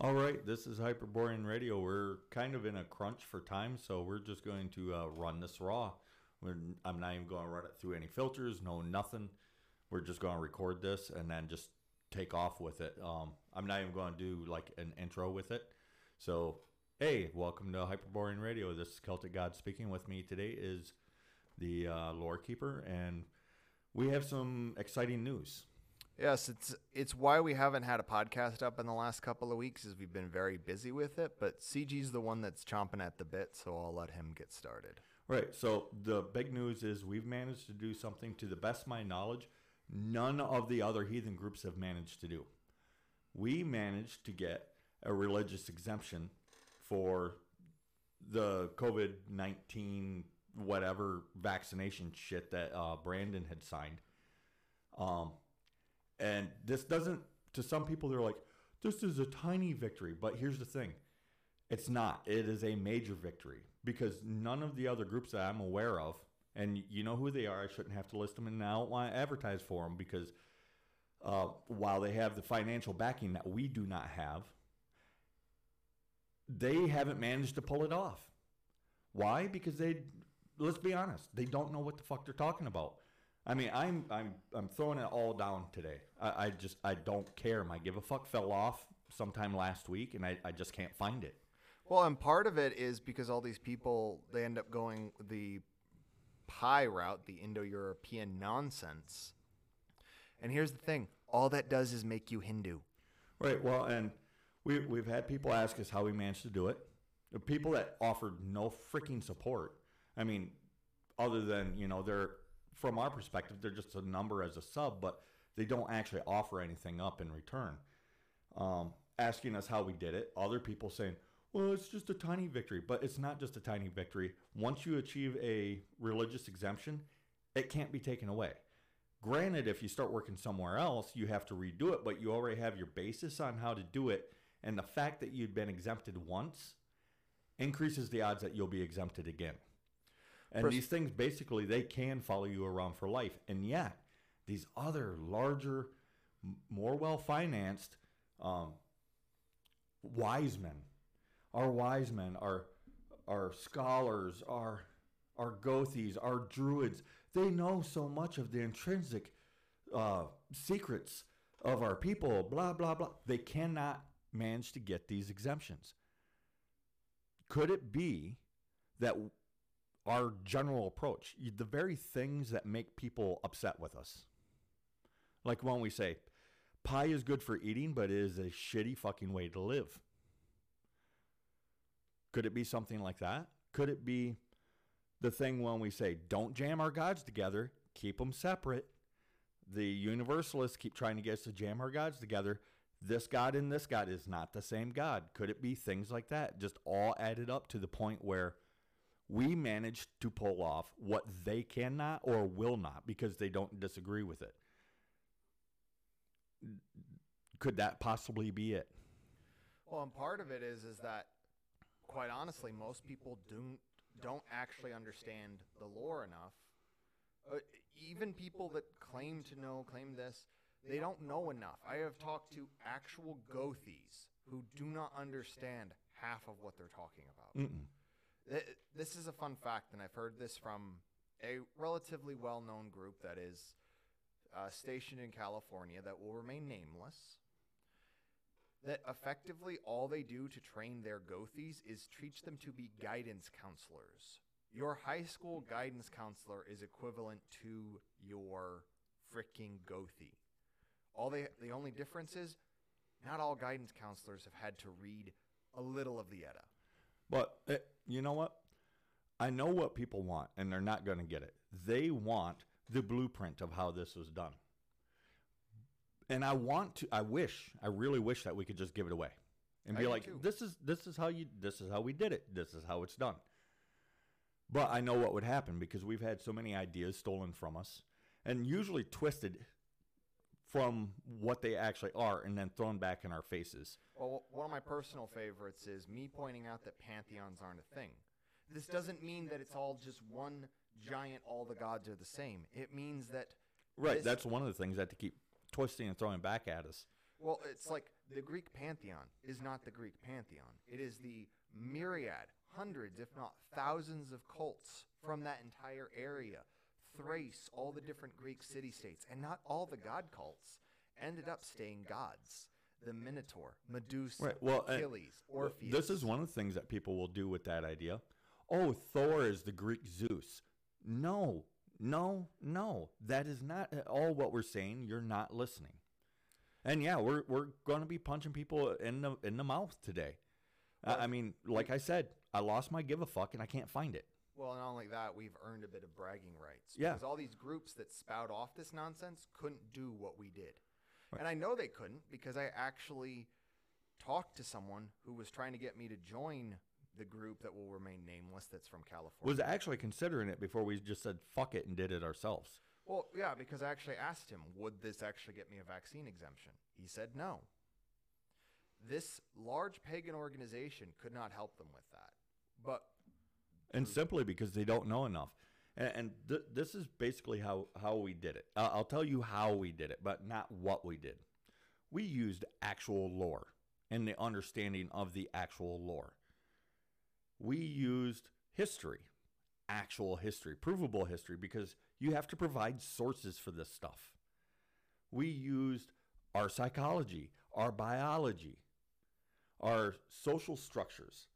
All right, this is Hyperborean Radio. We're kind of in a crunch for time, so we're just going to uh, run this raw. We're, I'm not even going to run it through any filters, no nothing. We're just going to record this and then just take off with it. Um, I'm not even going to do like an intro with it. So, hey, welcome to Hyperborean Radio. This is Celtic God speaking. With me today is the uh, Lore Keeper, and we have some exciting news. Yes, it's it's why we haven't had a podcast up in the last couple of weeks, is we've been very busy with it. But CG's the one that's chomping at the bit, so I'll let him get started. Right. So the big news is we've managed to do something to the best of my knowledge, none of the other heathen groups have managed to do. We managed to get a religious exemption for the COVID nineteen whatever vaccination shit that uh, Brandon had signed. Um, and this doesn't, to some people, they're like, this is a tiny victory. But here's the thing it's not. It is a major victory because none of the other groups that I'm aware of, and you know who they are, I shouldn't have to list them, and I don't want to advertise for them because uh, while they have the financial backing that we do not have, they haven't managed to pull it off. Why? Because they, let's be honest, they don't know what the fuck they're talking about. I mean, I'm I'm I'm throwing it all down today. I, I just I don't care. My give a fuck fell off sometime last week, and I, I just can't find it. Well, and part of it is because all these people they end up going the pie route, the Indo-European nonsense. And here's the thing: all that does is make you Hindu. Right. Well, and we we've had people ask us how we managed to do it. The people that offered no freaking support. I mean, other than you know they're from our perspective they're just a number as a sub, but they don't actually offer anything up in return. Um, asking us how we did it. Other people saying, well, it's just a tiny victory, but it's not just a tiny victory. Once you achieve a religious exemption, it can't be taken away. Granted, if you start working somewhere else, you have to redo it, but you already have your basis on how to do it. And the fact that you'd been exempted once increases the odds that you'll be exempted again. And Pers- these things basically they can follow you around for life. And yet, these other larger, more well financed, um, wise men, our wise men, our our scholars, our our gothies, our druids, they know so much of the intrinsic uh, secrets of our people. Blah blah blah. They cannot manage to get these exemptions. Could it be that our general approach, the very things that make people upset with us, like when we say, pie is good for eating, but it is a shitty fucking way to live. Could it be something like that? Could it be the thing when we say, don't jam our gods together, keep them separate? The universalists keep trying to get us to jam our gods together. This God and this God is not the same God. Could it be things like that? Just all added up to the point where we managed to pull off what they cannot or will not because they don't disagree with it. Could that possibly be it? Well, and part of it is is that, quite honestly, most people don't don't actually understand the lore enough. Uh, even people that claim to know, claim this, they don't know enough. I have talked to actual Gothies who do not understand half of what they're talking about. Mm-mm. Th- This is a fun fact, and I've heard this from a relatively well known group that is uh, stationed in California that will remain nameless. That effectively all they do to train their Gothies is teach them to be guidance counselors. Your high school guidance counselor is equivalent to your freaking Gothie. All they the only difference is not all guidance counselors have had to read a little of the Edda. But eh, you know what? I know what people want, and they're not going to get it. They want the blueprint of how this was done. And I want to. I wish. I really wish that we could just give it away, and I be like, too. "This is this is how you. This is how we did it. This is how it's done." But I know what would happen because we've had so many ideas stolen from us, and usually twisted from what they actually are, and then thrown back in our faces. Well, one of my personal favorites is me pointing out that pantheons aren't a thing. This doesn't mean that it's all just one giant, all the gods are the same. It means that Right. This- That's one of the things that they keep twisting and throwing back at us. Well, it's like the Greek pantheon is not the Greek pantheon. It is the myriad, hundreds, if not thousands, of cults from that entire area. Thrace, all the different Greek city states, and not all the god cults ended up staying gods. The Minotaur, Medusa, Right, well, uh, Achilles, Orpheus. This is one of the things that people will do with that idea. Oh, Thor is the Greek Zeus. No, no, no. That is not at all what we're saying. You're not listening. And yeah, we're we're going to be punching people in the in the mouth today. I I mean, like I said, I lost my give a fuck and I can't find it. Well, not only that, we've earned a bit of bragging rights. Yeah. Because all these groups that spout off this nonsense couldn't do what we did. And I know they couldn't because I actually talked to someone who was trying to get me to join the group that will remain nameless that's from California. Was actually considering it before we just said fuck it and did it ourselves. Well, yeah, because I actually asked him, would this actually get me a vaccine exemption? He said no. This large pagan organization could not help them with that. But and mm-hmm. simply because they don't know enough. And, and th- this is basically how how we did it. I'll, I'll tell you how we did it, but not what we did. We used actual lore and the understanding of the actual lore. We used history, actual history, provable history, because you have to provide sources for this stuff. We used our psychology, our biology, our social structures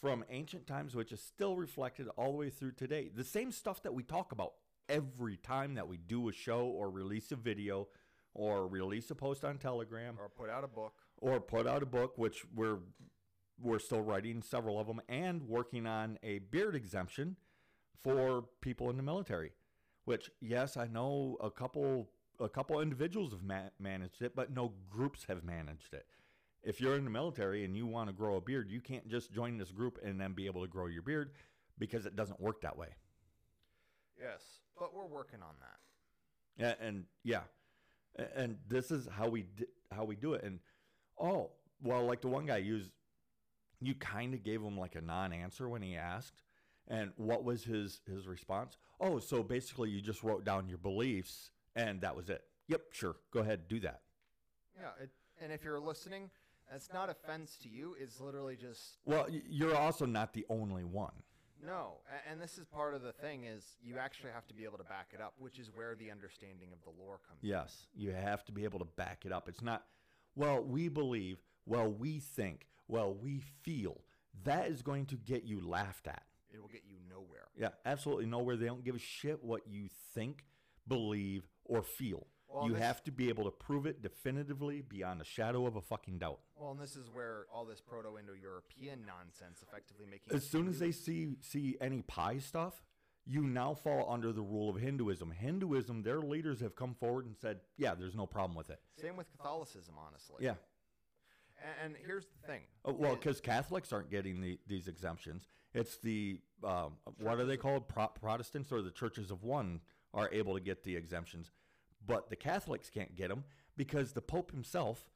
from ancient times, which is still reflected all the way through today. The same stuff that we talk about every time that we do a show or release a video or release a post on Telegram or put out a book. or put out a book, which we're we're still writing several of them, and working on a beard exemption for people in the military. Which, yes, I know a couple a couple individuals have ma- managed it, but no groups have managed it. If you're in the military and you want to grow a beard, you can't just join this group and then be able to grow your beard because it doesn't work that way. Yes, but we're working on that. And, and yeah, and this is how we di- how we do it. And oh, well, like the one guy used, you kind of gave him like a non-answer when he asked. And what was his his response? Oh, so basically you just wrote down your beliefs and that was it. Yep, sure, go ahead, do that. Yeah, it, and if you're listening, that's not offense to you. It's literally just Well, you're also not the only one. no. a- And this is part of the thing is you actually have to be able to back it up, which is where the understanding of the lore comes. in. Yes, you have to be able to back it up. It's not, well, we believe, well, we think, well, we feel. That is going to get you laughed at. It will get you nowhere. Yeah, absolutely nowhere. They don't give a shit what you think, believe, or feel. Well, you this- have to be able to prove it definitively beyond a shadow of a fucking doubt. Well, and this is where all this Proto-Indo-European nonsense effectively making As soon as they see see any pie stuff, you now fall under the rule of Hinduism. Hinduism, their leaders have come forward and said, "Yeah, there's no problem with it." same with Catholicism, honestly. Yeah. A- And, here's the thing. Uh, well, because Catholics aren't getting the, these exemptions. It's the um, what are they called? Pro- Protestants or the churches of one are able to get the exemptions, but the Catholics can't get them because the Pope himself.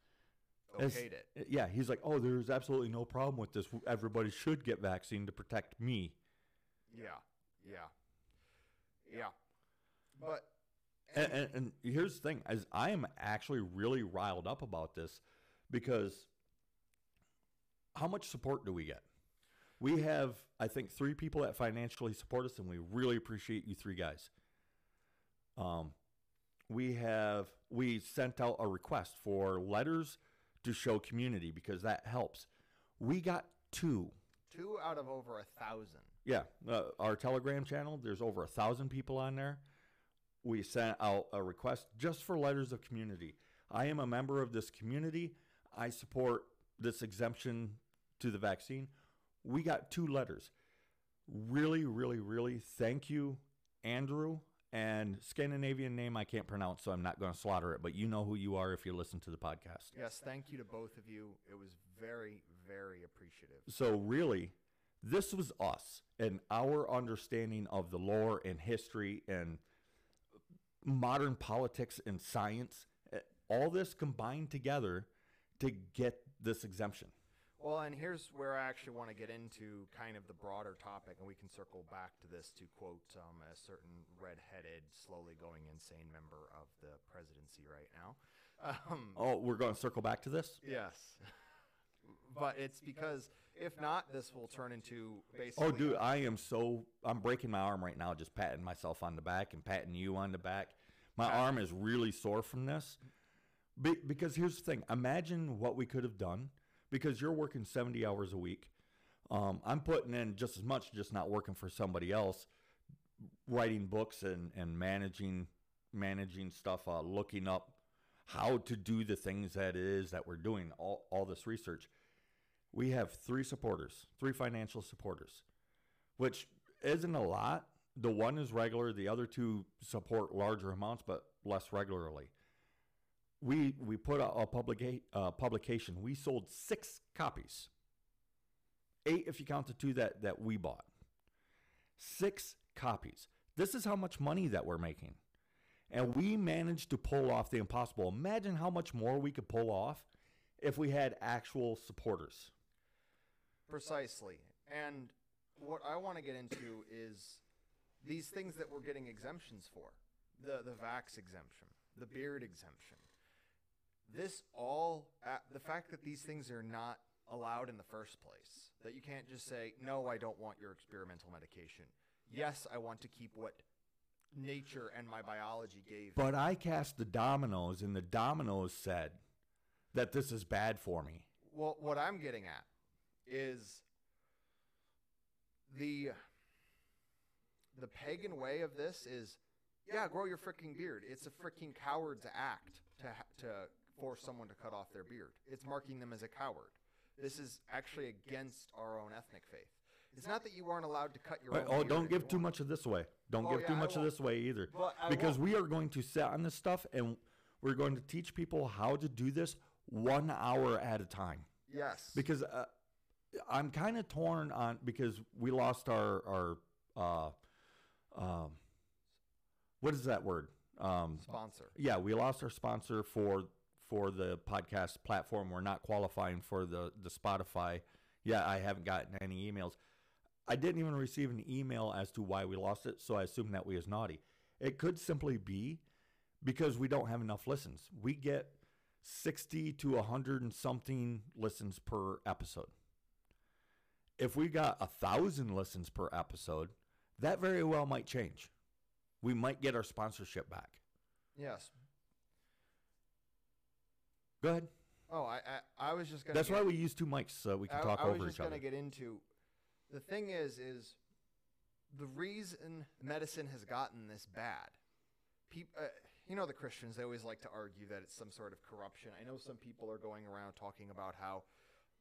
has- it. Yeah, he's like, oh, there's absolutely no problem with this. Everybody should get vaccine to protect me. Yeah, yeah, yeah. But And, and, and here's the thing: as I am actually really riled up about this because how much support do we get? We have, I think, three people that financially support us, and we really appreciate you three guys. Um, we have we sent out a request for letters to show community because that helps. We got two. two out of over a thousand. Yeah, uh, our Telegram channel. There's over a thousand people on there. We sent out a request just for letters of community. I am a member of this community. I support this exemption to the vaccine. We got two letters. Really, really, really thank you, Andrew, and Scandinavian name I can't pronounce, so I'm not going to slaughter it, but you know who you are if you listen to the podcast. Yes, thank you to both of you. It was very, very appreciative. So really, this was us and our understanding of the lore and history and modern politics and science. eh, All this combined together to get this exemption. Well, and here's where I actually want to get into kind of the broader topic, and we can circle back to this to quote um, a certain red-headed, slowly going insane member of the presidency right now. Um, Oh, we're going to circle back to this. Yes. But it's because if not, this will turn into basically. Oh, dude, I am so I'm breaking my arm right now, just patting myself on the back and patting you on the back. My arm is really sore from this. Be, because here's the thing: imagine what we could have done. Because you're working 70 hours a week, um, I'm putting in just as much, just not working for somebody else, writing books and and managing managing stuff, uh, looking up how to do the things that is that we're doing. All all this research. We have three supporters, three financial supporters which isn't a lot. The one is regular, the other two support larger amounts but less regularly. We we put out a publica- uh, publication. We sold six copies, eight if you count the two that that we bought. Six copies. This is how much money that we're making, and we managed to pull off the impossible. Imagine how much more we could pull off if we had actual supporters. Precisely. And what I want to get into is these things that we're getting exemptions for the, the vax exemption, the beard exemption. This all, uh, the fact that these things are not allowed in the first place, that you can't just say, no, I don't want your experimental medication. Yes, I want to keep what nature and my biology gave. But I cast the dominoes, and the dominoes said that this is bad for me. Well, what I'm getting at is the the pagan way of this is yeah, grow your freaking beard. It's a freaking coward's act to to force someone to cut off their beard. It's marking them as a coward. This is actually against our own ethnic faith. It's not that you aren't allowed to cut your Right, own oh, don't give too much of this away. Don't Oh, give yeah, too much of this away either. Because we are going to sit on this stuff and we're going to teach people how to do this one hour at a time. Yes. Because uh, I'm kind of torn on because we lost our our uh, um, what is that word? Um, sponsor. yeah, we lost our sponsor for for the podcast platform. We're not qualifying for the the Spotify. Yeah, I haven't gotten any emails. I didn't even receive an email as to why we lost it, so I assume that we is naughty. It could simply be because we don't have enough listens. We get 60 to 100 and something listens per episode. If we got a thousand listens per episode, that very well might change. We might get our sponsorship back. Yes. Go ahead. Oh, I I, I was just gonna. That's get- why we use two mics so we can I, talk I was over just each other. gonna get into the thing is is the reason medicine has gotten this bad. Peop, uh, you know the Christians they always like to argue that it's some sort of corruption. I know some people are going around talking about how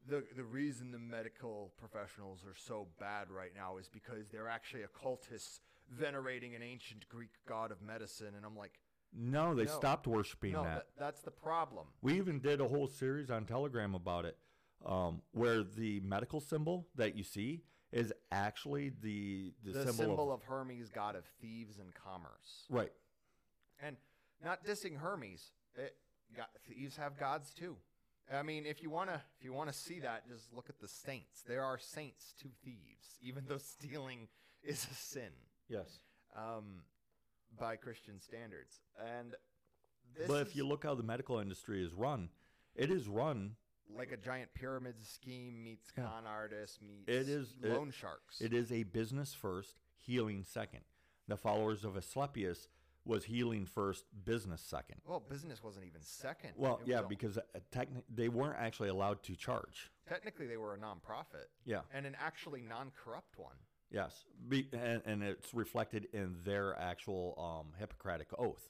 the the reason the medical professionals are so bad right now is because they're actually occultists venerating an ancient Greek god of medicine and I'm like no, they No. stopped worshiping no that. that, that's the problem. We even did a whole series on Telegram about it, um, where the medical symbol that you see is actually the the, The, symbol, symbol of, of Hermes, god of thieves and commerce. right. And not dissing Hermes, it, God, thieves have gods too. I mean, if you wanna if you wanna see that, just look at the saints. There are saints to thieves, even though stealing is a sin Yes, um, by Christian standards. And this but if is you look how the medical industry is run, it is run. like a giant pyramid scheme meets Yeah. con artists meets It is- it- loan sharks. It is a business first, healing second. The followers of Asclepius was healing first, business second. well, business wasn't even second. Well, It yeah, because uh, techni- they weren't actually allowed to charge. technically they were a nonprofit Yeah. and an actually non-corrupt one. Yes, Be, and, and it's reflected in their actual um, Hippocratic oath.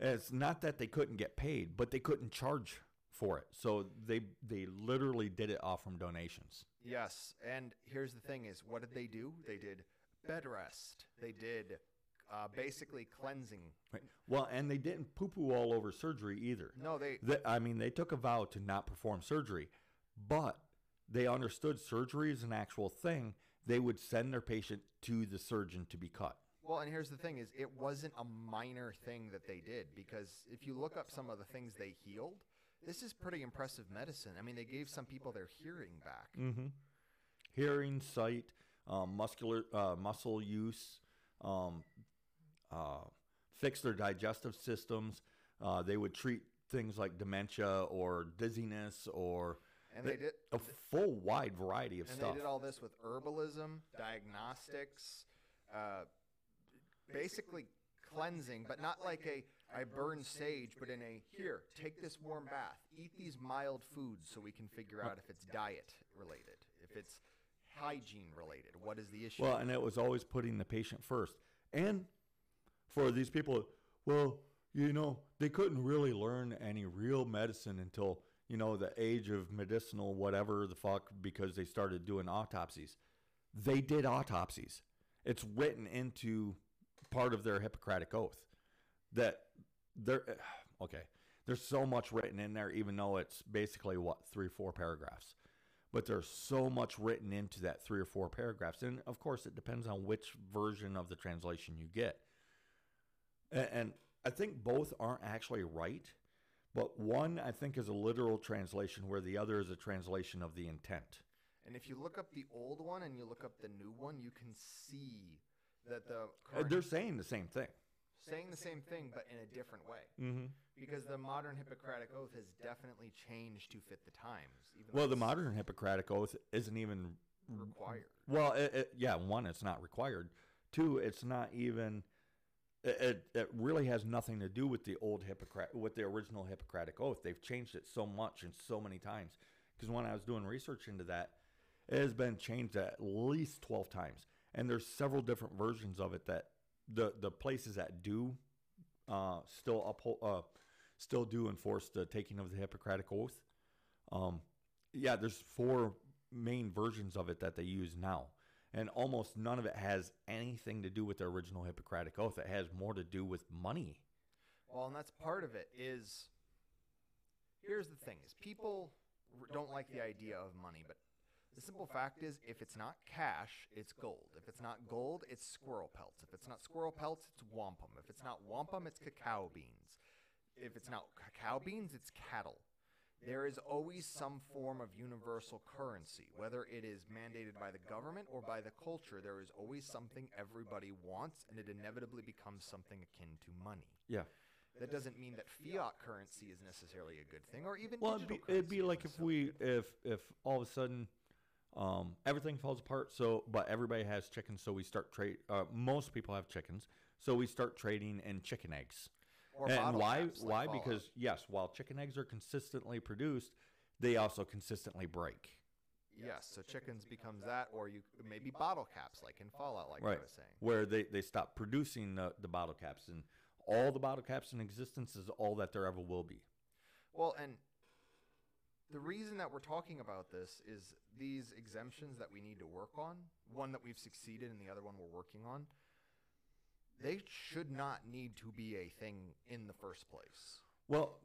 It's not that they couldn't get paid, but they couldn't charge for it. So they they literally did it off from donations. Yes, and here's the thing: is what did they do? They did bed rest. They did uh, basically cleansing. Right. Well, and they didn't poo poo all over surgery either. No, they They, I mean, they took a vow to not perform surgery, but they understood surgery is an actual thing. They would send their patient to the surgeon to be cut. well, and here's the thing: is it wasn't a minor thing that they did because if you look up some of the things they healed, this is pretty impressive medicine. I mean, they gave some people their hearing back. Mm-hmm. Hearing, sight, um, muscular uh, muscle use, um, uh, fix their digestive systems, Uh, they would treat things like dementia or dizziness or And they did a full wide variety of and stuff. they did all this with herbalism, diagnostics, uh, basically cleansing, but not like a I burn sage, but in a here, take this warm bath, eat these mild foods so we can figure out if it's diet related, if it's hygiene related. What is the issue? Well, and it was always putting the patient first. And for these people, well, you know, they couldn't really learn any real medicine until, you know, the age of medicinal whatever the fuck because they started doing autopsies. They did autopsies. It's written into part of their Hippocratic oath that there okay, there's so much written in there even though it's basically what 3 4 paragraphs but there's so much written into that three or four paragraphs and of course it depends on which version of the translation you get and i think both aren't actually right but one i think is a literal translation where the other is a translation of the intent and if you look up the old one and you look up the new one, you can see that the Uh, they're saying the same thing saying the same thing but in a different way. mm-hmm. Because the modern Hippocratic Oath has definitely changed to fit the times. Well the modern hippocratic oath isn't even required. Well, it, it, yeah, one, it's not required. Two, it's not even. It, it, really has nothing to do with the old Hippocratic, with the original Hippocratic oath. They've changed it so much and so many times. Because when I was doing research into that, it has been changed at least twelve times, and there's several different versions of it that the the places that do uh, still uphold, uh, still do enforce the taking of the Hippocratic oath. Um, yeah, there's four main versions of it that they use now. And almost none of it has anything to do with the original Hippocratic Oath. It has more to do with money. Well, and that's part of it is here's the thing is people don't like the idea of money, but the simple fact is if it's not cash, it's gold. If it's not gold, it's squirrel pelts. If it's not squirrel pelts, it's wampum. If it's not wampum, it's cacao beans. If it's not cacao beans, it's cattle. There is always some form of universal currency, whether it is mandated by the government or by the culture. There is always something everybody wants, and it inevitably becomes something akin to money. Yeah. That doesn't mean that fiat currency is necessarily a good thing, or even Well, it'd be, it'd be like if we, if if all of a sudden, um, everything falls apart. So, but everybody has chickens, so we start trade. Uh, most people have chickens, so we start trading in chicken eggs. Or and why? caps like why? Fallout. Because yes, while chicken eggs are consistently produced, they also consistently break. yes, so chickens becomes that, or you maybe bottle caps like in Fallout, like right. I was saying. Where they, they stop producing the, the bottle caps and all the bottle caps in existence is all that there ever will be. Well, and the reason that we're talking about this is these exemptions that we need to work on, one that we've succeeded and the other one we're working on, they should not need to be a thing in the first place. Well,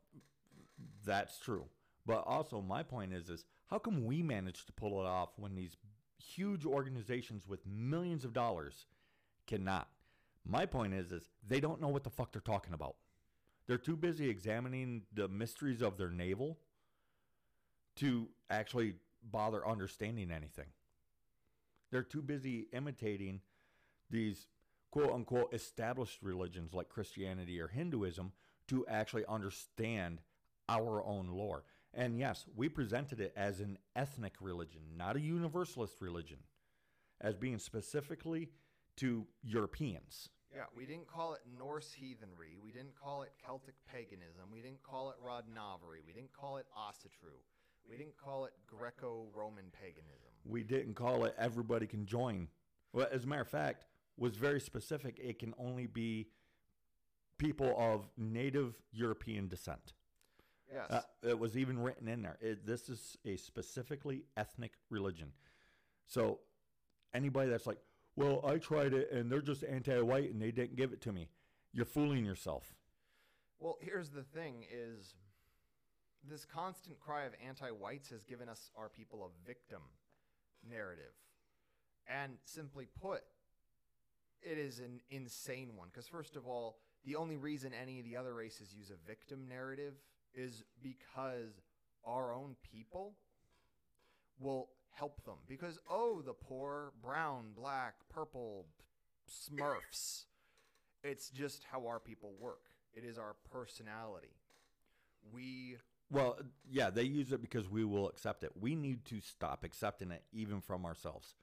that's true. But also my point is is how come we manage to pull it off when these huge organizations with millions of dollars cannot? My point is is they don't know what the fuck they're talking about. They're too busy examining the mysteries of their navel to actually bother understanding anything. They're too busy imitating these quote unquote established religions like Christianity or Hinduism to actually understand our own lore. And yes, we presented it as an ethnic religion, not a universalist religion, as being specifically to Europeans. Yeah, we didn't call it Norse heathenry. We didn't call it Celtic paganism. We didn't call it Rodnovery. We didn't call it Asatru. We didn't call it Greco-Roman paganism. We didn't call it everybody can join. Well, as a matter of fact, was very specific. It can only be people of native European descent. Yes. Uh, it was even written in there. It, this is a specifically ethnic religion. So anybody that's like, well, I tried it and they're just anti-white and they didn't give it to me. You're fooling yourself. Well, here's the thing is this constant cry of anti-whites has given us our people a victim narrative. And simply put, it is an insane one because first of all, the only reason any of the other races use a victim narrative is because our own people will help them because oh, the poor brown, black, purple smurfs. It's just how our people work. It is our personality. We Well, yeah, they use it because we will accept it. We need to stop accepting it even from ourselves.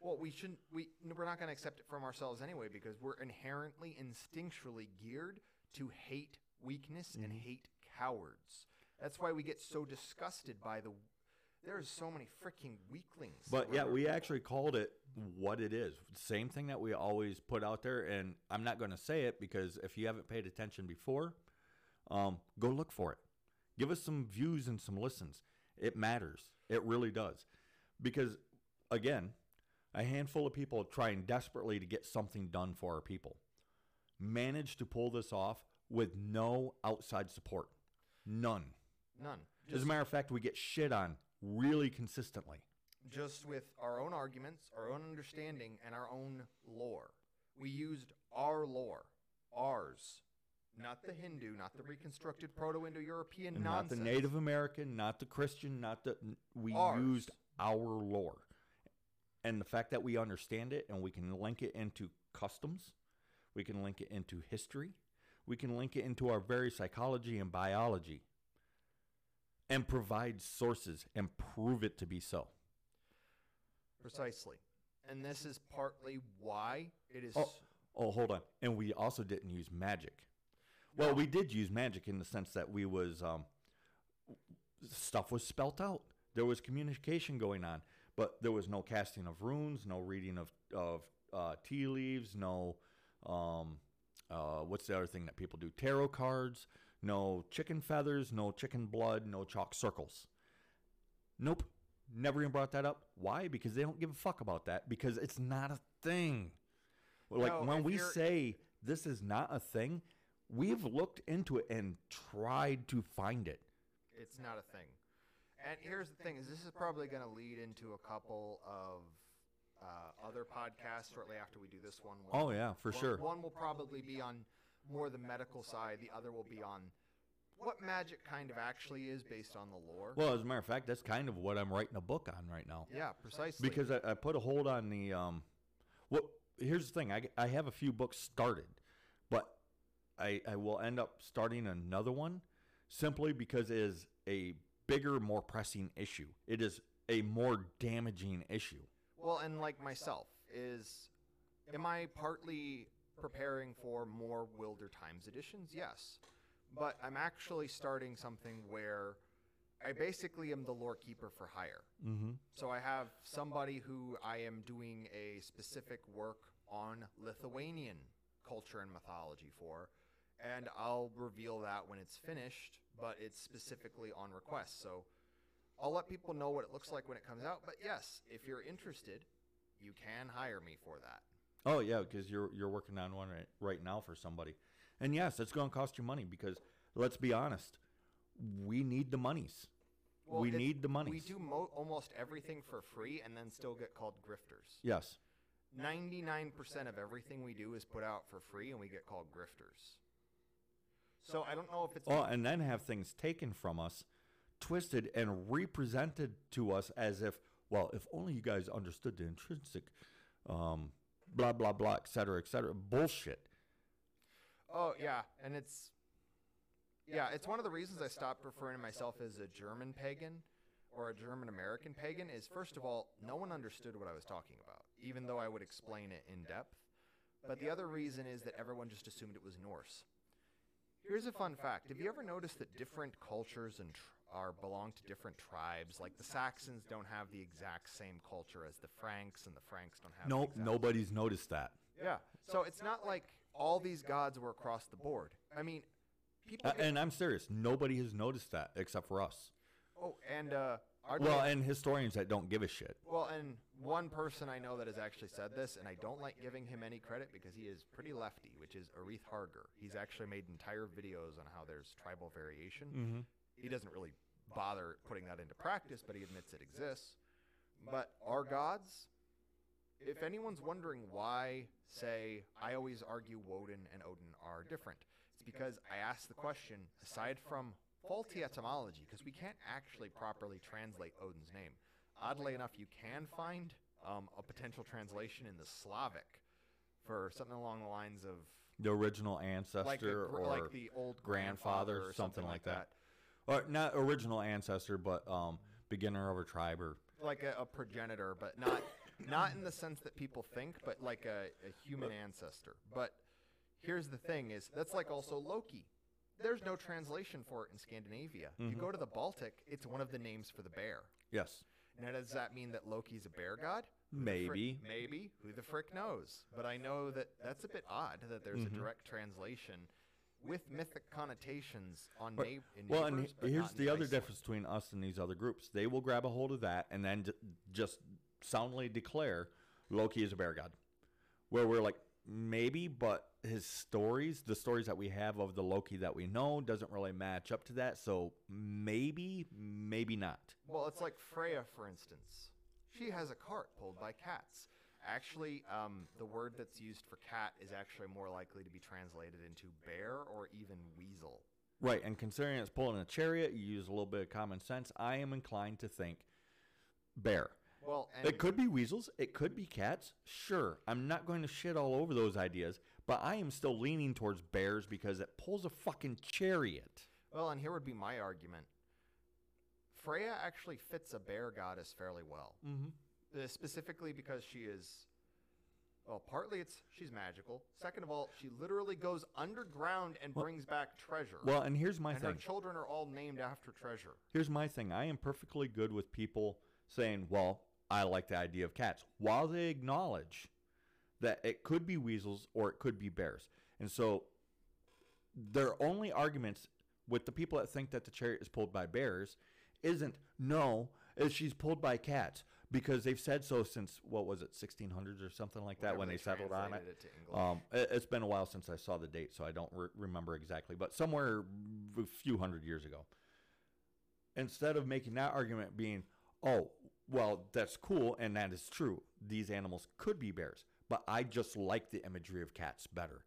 Well, we shouldn't. We we're not going to accept it from ourselves anyway because we're inherently, instinctually geared to hate weakness and Mm-hmm. hate cowards. That's why we get so disgusted by the. There's so many freaking weaklings. But yeah, we actually called it what it is. Same thing that we always put out there. And I'm not going to say it because if you haven't paid attention before, um, go look for it. Give us some views and some listens. It matters. It really does. Because, again, a handful of people trying desperately to get something done for our people managed to pull this off with no outside support. None. none. As a matter of fact, we get shit on really consistently. just with our own arguments, our own understanding, and our own lore. We used our lore, ours, not the Hindu, not the reconstructed Proto-Indo-European nonsense. not the Native American, not the Christian, not the. We Ours. used our lore, and the fact that we understand it and we can link it into customs, we can link it into history, we can link it into our very psychology and biology, and provide sources and prove it to be so. Precisely, and this is partly why it is. Oh, oh, hold on. And we also didn't use magic. Well, No. we did use magic in the sense that we was um, stuff was spelt out. There was communication going on, but there was no casting of runes, no reading of of uh, tea leaves, no um, uh, what's the other thing that people do? Tarot cards, no chicken feathers, no chicken blood, no chalk circles. Nope. Never even brought that up. Why? Because they don't give a fuck about that because it's not a thing. Like No, when we you're- say this is not a thing, we've looked into it and tried to find it. It's not a thing. And here's the thing: is this is probably going to lead into a couple of uh, other podcasts shortly after we do this one. One- Oh yeah, for one- sure. One will probably be on more the medical side. The other will be on what magic kind of actually is based on the lore. Well, as a matter of fact, that's kind of what I'm writing a book on right now. yeah, precisely. because I, I put a hold on the um what here's the thing I, I have a few books started but I, I will end up starting another one simply because it is a bigger more pressing issue it is a more damaging issue Well, and like myself, is am I partly preparing for more Wilder Times editions? Yes. But I'm actually starting something where I basically am the lore keeper for hire. mm-hmm. So I have somebody who I am doing a specific work on Lithuanian culture and mythology for, and I'll reveal that when it's finished, but it's specifically on request. So I'll let people know what it looks like when it comes out. But yes, if you're interested, you can hire me for that. oh yeah because you're you're working on one right, right now for somebody and yes it's going to cost you money because let's be honest we need the monies Well, we need the money. We do mo- almost everything for free and then still get called grifters. yes 99% of everything we do is put out for free and we get called grifters. So I don't know if it's Oh, and then have things taken from us, twisted and represented to us as if, well, if only you guys understood the intrinsic, um, blah blah blah, et cetera, et cetera. Bullshit. Oh yeah, and it's yeah, it's one of the reasons I stopped referring to myself as a German pagan or a German American pagan is first of all, no one understood what I was talking about, even though I would explain it in depth. But the other reason is that everyone just assumed it was Norse. Here's a fun fact: Have you ever noticed that different cultures and tr- are belong to different tribes? Like the Saxons don't have the exact same culture as the Franks, and the Franks don't have. the Nope, exact nobody's noticed that. yeah. So it's not like all these gods were across the board. I mean, people. Uh, and I'm serious. Nobody has noticed that except for us. oh, and uh, our Well, and historians that don't give a shit. well, and one person I know that has actually said this, and I don't like giving him any credit because he is pretty lefty, which is Arith Harger. He's actually made entire videos on how there's tribal variation. Mm-hmm. He doesn't really bother putting that into practice, but he admits it exists. But our gods, if anyone's wondering why, say, I always argue Woden and Odin are different, it's because I ask the question, aside from faulty etymology, because we can't actually properly translate Odin's name. Oddly enough, you can find um, a potential translation in the Slavic for something along the lines of the original ancestor like, a, or like the old grandfather, grandfather or something, like that. or not original ancestor, but um, beginner of a tribe or like a, a progenitor, but not not in the sense that people think, but like a, a human ancestor. But here's the thing: is that's like also Loki. There's no translation for it in Scandinavia. You Mm-hmm. go to the Baltic; it's one of the names for the bear. yes, Now, does that mean that Loki's a bear god? Who the frick- Maybe. maybe. Who the frick knows? But I know that that's a bit odd that there's Mm-hmm. a direct translation with mythic connotations on But- na- in well, and neighbors, he- but here's the other difference between us and these other groups. They will grab a hold of that and then j- just soundly declare Loki is a bear god. Where we're like, maybe, but his stories, the stories that we have of the Loki that we know, doesn't really match up to that. So maybe, maybe not. Well, it's like Freya, for instance. She has a cart pulled by cats. Actually, um, the word that's used for cat is actually more likely to be translated into bear or even weasel. Right, and considering it's pulling a chariot, you use a little bit of common sense. I am inclined to think bear. Well, and It could be weasels. It could be cats. Sure, I'm not going to shit all over those ideas, but I am still leaning towards bears because it pulls a fucking chariot. well, and here would be my argument. Freya actually fits a bear goddess fairly well. Mm-hmm. uh, specifically because she is well partly it's she's magical second of all she literally goes underground and brings back treasure Well, and here's my thing. and her children are all named after treasure Here's my thing. I am perfectly good with people saying, "Well, I like the idea of cats," while they acknowledge that it could be weasels or it could be bears. And so their only arguments with the people that think that the chariot is pulled by bears isn't no, is she's pulled by cats because they've said so since what was it, 1600s or something like that Whenever when they, settled on it. it um, it, it's been a while since I saw the date, so I don't re- remember exactly, but somewhere a few hundred years ago. Instead of making that argument being, oh, well, that's cool and that is true. These animals could be bears, but I just like the imagery of cats better.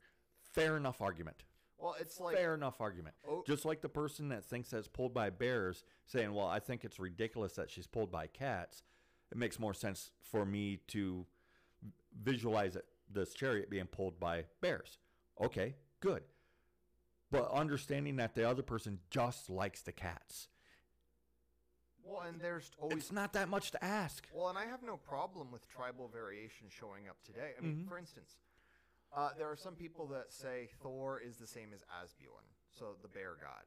Fair enough argument. well it's like Fair enough argument. Oh. Just like the person that thinks that's pulled by bears saying, well, I think it's ridiculous that she's pulled by cats. It makes more sense for me to visualize it, this chariot being pulled by bears. Okay, good. But understanding that the other person just likes the cats. Well and there's always It's not that much to ask. well and i have no problem with tribal variation showing up today i mean Mm-hmm. for instance uh, there are some people that say thor is the same as asbjorn so the bear god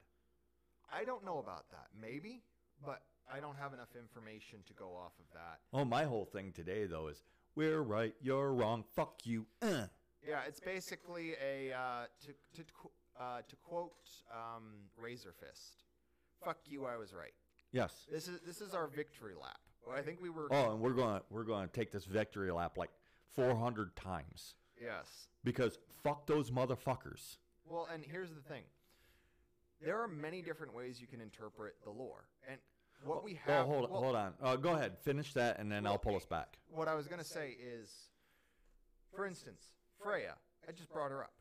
i don't know about that maybe but i don't have enough information to go off of that Oh, my whole thing today, though, is we're right, you're wrong, fuck you. Uh. Yeah, it's basically a uh, to to qu- uh, to quote um, Razorfist. Fuck you, I was right. Yes. This is this is our victory lap. Well, I think we were. Oh, and we're going to we're going to take this victory lap like 400 times Yes. because fuck those motherfuckers. Well, and here's the thing. There are many different ways you can interpret the lore, and what we have. Oh, have. hold well, hold on. Uh, go ahead, finish that, and then I'll pull us back. What I was gonna say is, for instance, Freya. I just brought her up,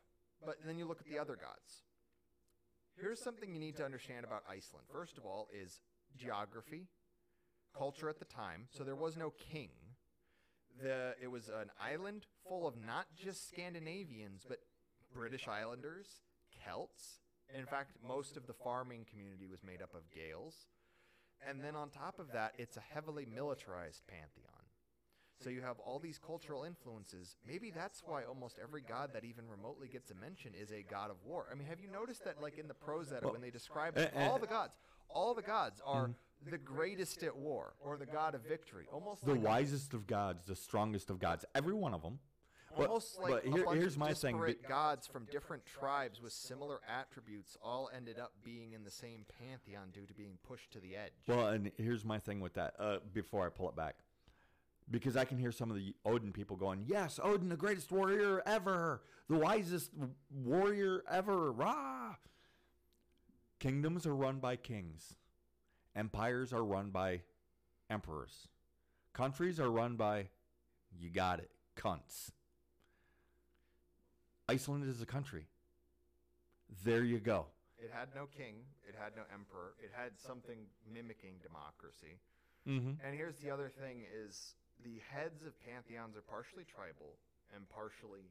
but then you look at the other gods. Here's something you need to understand about Iceland. First of all, is geography, culture at the time. So there was no king. The it was an island full of not just Scandinavians, but British Islanders, Celts. In fact, most of the farming community was made up of Gaels. And then on top of that, it's a heavily militarized pantheon. So you have all these cultural influences. Maybe that's why almost every god that even remotely gets a mention is a god of war. I mean, have you noticed that, like in the prose Edda, when they describe all the gods, all the gods are the greatest at war or the god of victory, almost The like a- wisest of gods, the strongest of gods, every one of them. But, almost like but a here, here's my thing. be- gods from different tribes with similar attributes all ended up being in the same pantheon due to being pushed to the edge. Well, and here's my thing with that. Uh, before I pull it back, because I can hear some of the Odin people going, "Yes, Odin, the greatest warrior ever, the wisest warrior ever." Rah! Kingdoms are run by kings. Empires are run by emperors. Countries are run by, you got it, cunts. Iceland is a country. There you go. It had no king, it had no emperor, it had something mimicking democracy. Mm-hmm. And here's the other thing is the heads of pantheons are partially tribal and partially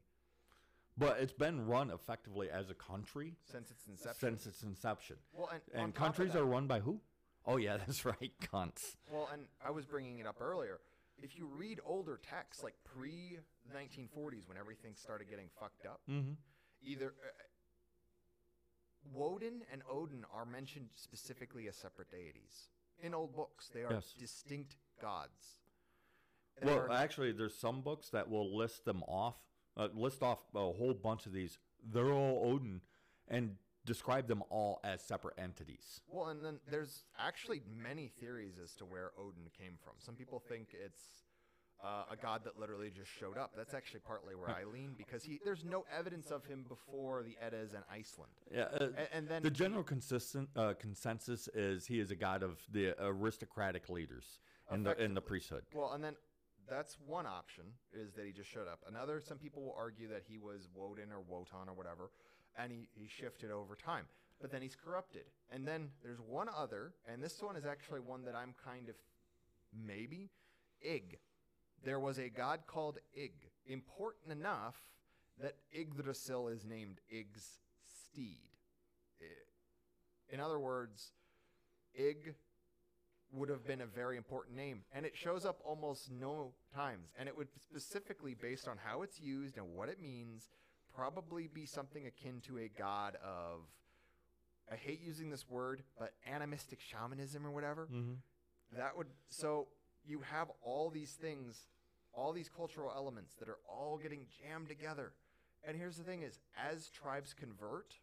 but it's been run effectively as a country since its inception. since its inception. well, and, And countries that- are run by who? Oh yeah, that's right, cunts. Well, and I was bringing it up earlier. If you read older texts, like pre 1940s, when everything started getting fucked up, Mm-hmm. either uh, Woden and Odin are mentioned specifically as separate deities in old books. They are Yes. distinct gods. They Well, are- actually, there's some books that will list them off, uh, list off a whole bunch of these. They're all Odin, and describe them all as separate entities. well, and then there's actually many theories as to where Odin came from. Some people think it's uh, a god that literally just showed up. That's actually partly where I lean because he there's no evidence of him before the Eddas and Iceland. Yeah, uh, And, and then the general consistent uh, consensus is he is a god of the aristocratic leaders in the in the priesthood. Well, and then that's one option is that he just showed up. Another, some people will argue that he was Woden or Wotan or whatever, and he, he shifted over time. But then he's corrupted. And then there's one other, and this one is actually one that I'm kind of maybe Ygg. There was a god called Ygg, important enough that Yggdrasil is named Ygg's steed. In other words, Ygg would have been a very important name, and it shows up almost no times. And it would specifically, based on how it's used and what it means, probably be something akin to a god of. I hate using this word, but animistic shamanism or whatever. Mm-hmm. That would so you have all these things, all these cultural elements that are all getting jammed together. And here's the thing is as tribes convert,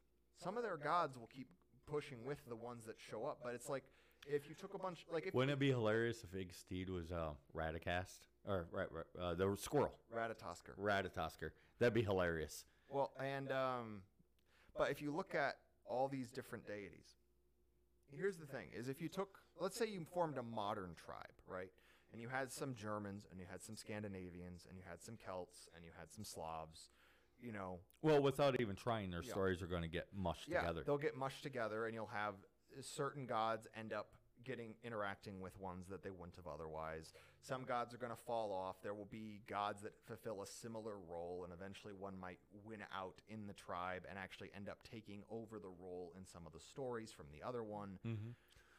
some of their gods will keep pushing with the ones that show up, but it's like if you took a bunch like if Wouldn't it be hilarious if Ygg Steed was uh, Radicast or right, right, uh, the squirrel Ratatoskr. Ratatoskr? That'd be hilarious. Well, and um but if you look at all these different deities, here's the thing is if you took let's say you formed a modern tribe, right? And you had some Germans and you had some Scandinavians and you had some Celts and you had some Slavs, you know, Well, without even trying, their stories are going to get mushed yeah, together. they'll get mushed together and you'll have certain gods end up getting interacting with ones that they wouldn't have otherwise. Some gods are going to fall off. There will be gods that fulfill a similar role and eventually one might win out in the tribe and actually end up taking over the role in some of the stories from the other one. Mm-hmm.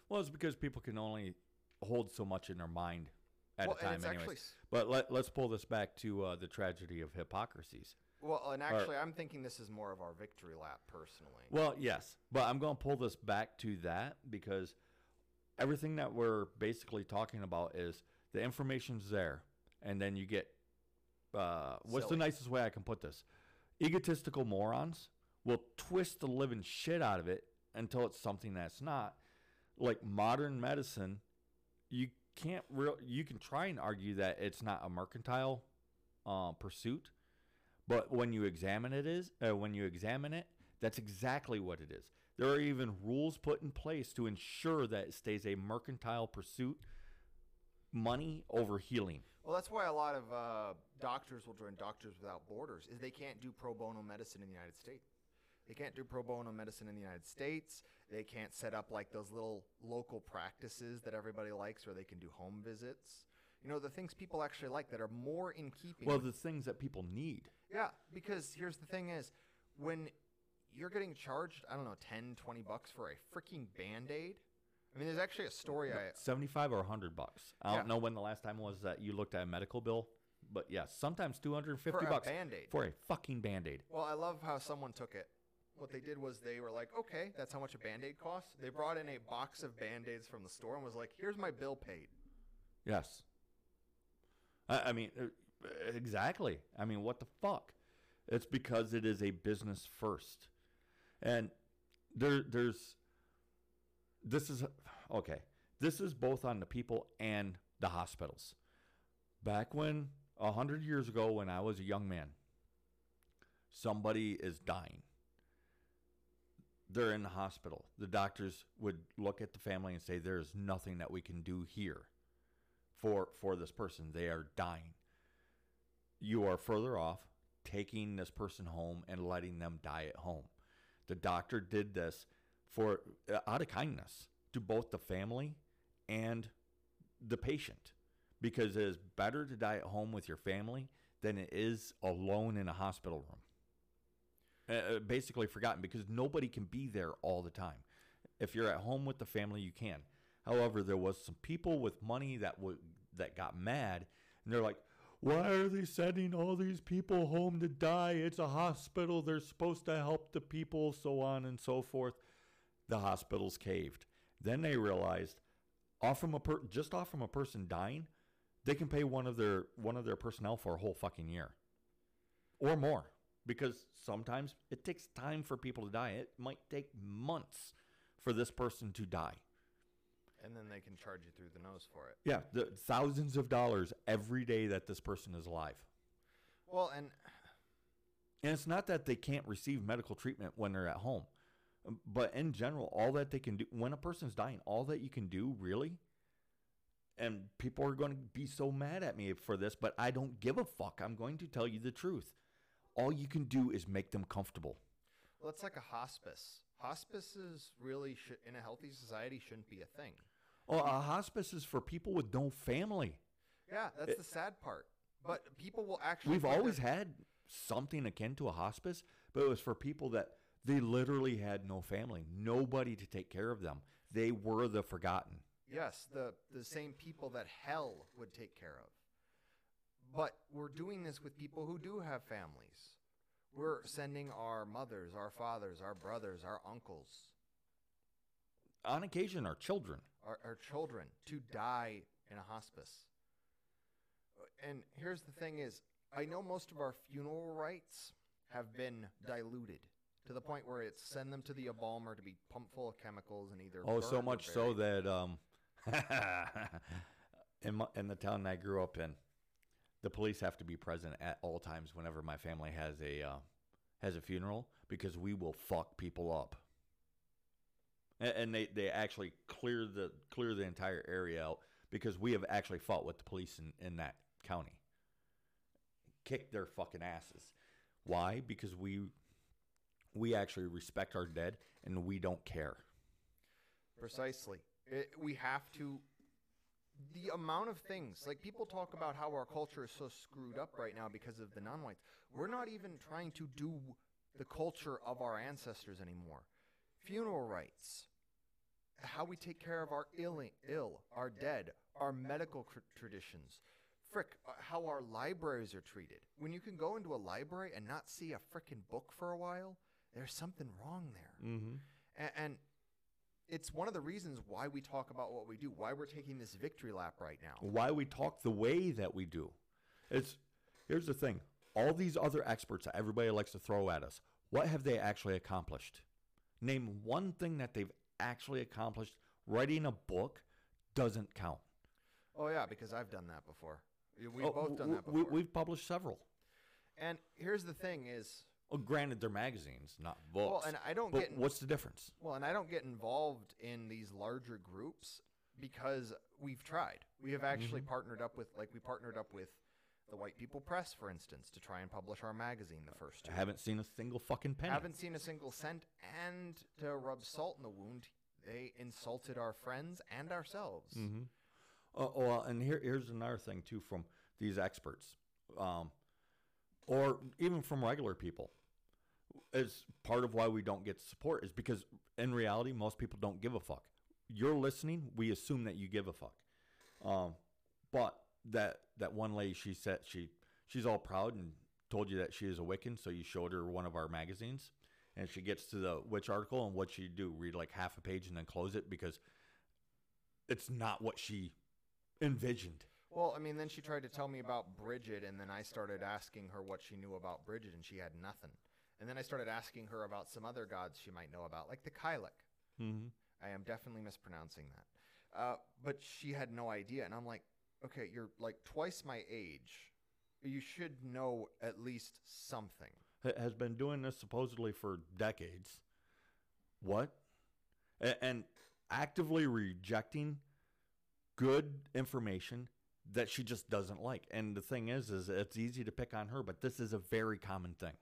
Well, it's because people can only hold so much in their mind at well, a time, anyways. actually But let, let's pull this back to uh, the tragedy of hypocrisies. Well, and actually I'm thinking this is more of our victory lap personally. Well, yes, but I'm going to pull this back to that because everything that we're basically talking about is the information's there, and then you get uh, what's the nicest way I can put this? Egotistical morons will twist the living shit out of it until it's something that's not. Like modern medicine, you can't real you can try and argue that it's not a mercantile uh, pursuit, but when you examine it is uh, when you examine it, that's exactly what it is. There are even rules put in place to ensure that it stays a mercantile pursuit, money over healing. Well, that's why a lot of uh, doctors will join Doctors Without Borders. Is they can't do pro bono medicine in the United States. They can't do pro bono medicine in the United States. They can't set up like those little local practices that everybody likes, where they can do home visits. You know, the things people actually like that are more in keeping. Well, the things that people need. yeah, because here's the thing: is when you're getting charged, I don't know, 10, 20 bucks for a freaking band aid. I mean, there's actually a story I 75 or 100 bucks. I Yeah. don't know when the last time was that you looked at a medical bill, but yeah, sometimes 250 for a bucks band aid. for a fucking band-aid. Well, I love how someone took it. What they did was they were like, okay, that's how much a band aid costs. They brought in a box of band aids from the store and was like, here's my bill paid. Yes. I, I mean, uh, exactly. I mean, what the fuck? It's because it is a business first, and there, there's. This is okay. This is both on the people and the hospitals. Back when a hundred years ago, when I was a young man, somebody is dying. They're in the hospital. The doctors would look at the family and say, "There is nothing that we can do here." For for this person. They are dying. You are further off taking this person home and letting them die at home. The doctor did this for uh, out of kindness to both the family and the patient because it is better to die at home with your family than it is alone in a hospital room. uh, uh, basically forgotten because nobody can be there all the time. If you're at home with the family, you can. However, there was some people with money that would that got mad, and they're like, "Why are they sending all these people home to die? It's a hospital. They're supposed to help the people, so on and so forth." The hospitals caved. Then they realized, off from a per- just off from a person dying, they can pay one of their one of their personnel for a whole fucking year, or more, because sometimes it takes time for people to die. It might take months for this person to die. And then they can charge you through the nose for it. Yeah, the thousands of dollars every day that this person is alive. Well, and And it's not that they can't receive medical treatment when they're at home, um, but in general, all that they can do when a person's dying, all that you can do really. And people are going to be so mad at me for this, but I don't give a fuck. I'm going to tell you the truth. All you can do is make them comfortable. well, it's like a hospice. Hospices really should, in a healthy society, shouldn't be a thing. Well, a hospice is for people with no family. Yeah, that's the sad part. But people will actually. We've put their- always had something akin to a hospice, but it was for people that they literally had no family, nobody to take care of them. They were the forgotten. Yes, the the same people that hell would take care of. But we're doing this with people who do have families. We're sending our mothers, our fathers, our brothers, our uncles, On occasion, our children. Our, our children to die in a hospice. And here's the thing is, I know most of our funeral rites have been diluted to the point where it's send them to the embalmer to be pumped full of chemicals and either Oh, so much so that um, in my, in the town I grew up in, the police have to be present at all times whenever my family has a uh, has a funeral because we will fuck people up. And, they, they actually clear the clear the entire area out because we have actually fought with the police in, in that county. Kicked their fucking asses. Why? Because we we actually respect our dead and we don't care. Precisely. It, we have to. The amount of things, like people talk about how our culture is so screwed up right now because of the non whites. We're not even trying to do the culture of our ancestors anymore. Funeral rites, how we take care of our ill, ill our dead, our medical traditions. Frick, uh, how our libraries are treated. When you can go into a library and not see a frickin' book for a while, there's something wrong there. Mm-hmm. And, and it's one of the reasons why we talk about what we do, why we're taking this victory lap right now. Why we talk the way that we do. It's here's the thing. All these other experts that everybody likes to throw at us, what have they actually accomplished? Name one thing that they've actually accomplished. Writing a book doesn't count. Oh yeah, because I've done that before. We- We've Oh, both done that before. we've published several. and here's the thing is, Well, granted, they're magazines, not books. well, and I don't but get what's the difference? well, and I don't get involved in these larger groups because we've tried. We have actually mm-hmm. partnered up with, like, we partnered up with the White People Press, for instance, to try and publish our magazine. The first two. I haven't seen a single fucking penny. haven't seen a single cent, and to rub salt in the wound, they insulted our friends and ourselves. Mm-hmm. Uh, well, and here, here's another thing too from these experts, um, or even from regular people. Is part of why we don't get support is because in reality, most people don't give a fuck. You're listening, we assume that you give a fuck. Um, but that that one lady, she said she she's all proud and told you that she is a Wiccan, so you showed her one of our magazines, and she gets to the witch article, and what she do read like half a page and then close it because it's not what she envisioned. Well, I mean, then she tried to tell me about Bridget, and then I started asking her what she knew about Bridget, and she had nothing. And then I started asking her about some other gods she might know about, like the Kylek. Mm-hmm. I am definitely mispronouncing that. Uh, but she had no idea. And I'm like, okay, you're like twice my age. You should know at least something. Has been doing this supposedly for decades. What? And actively rejecting good information that she just doesn't like. And the thing is, is it's easy to pick on her, but this is a very common thing.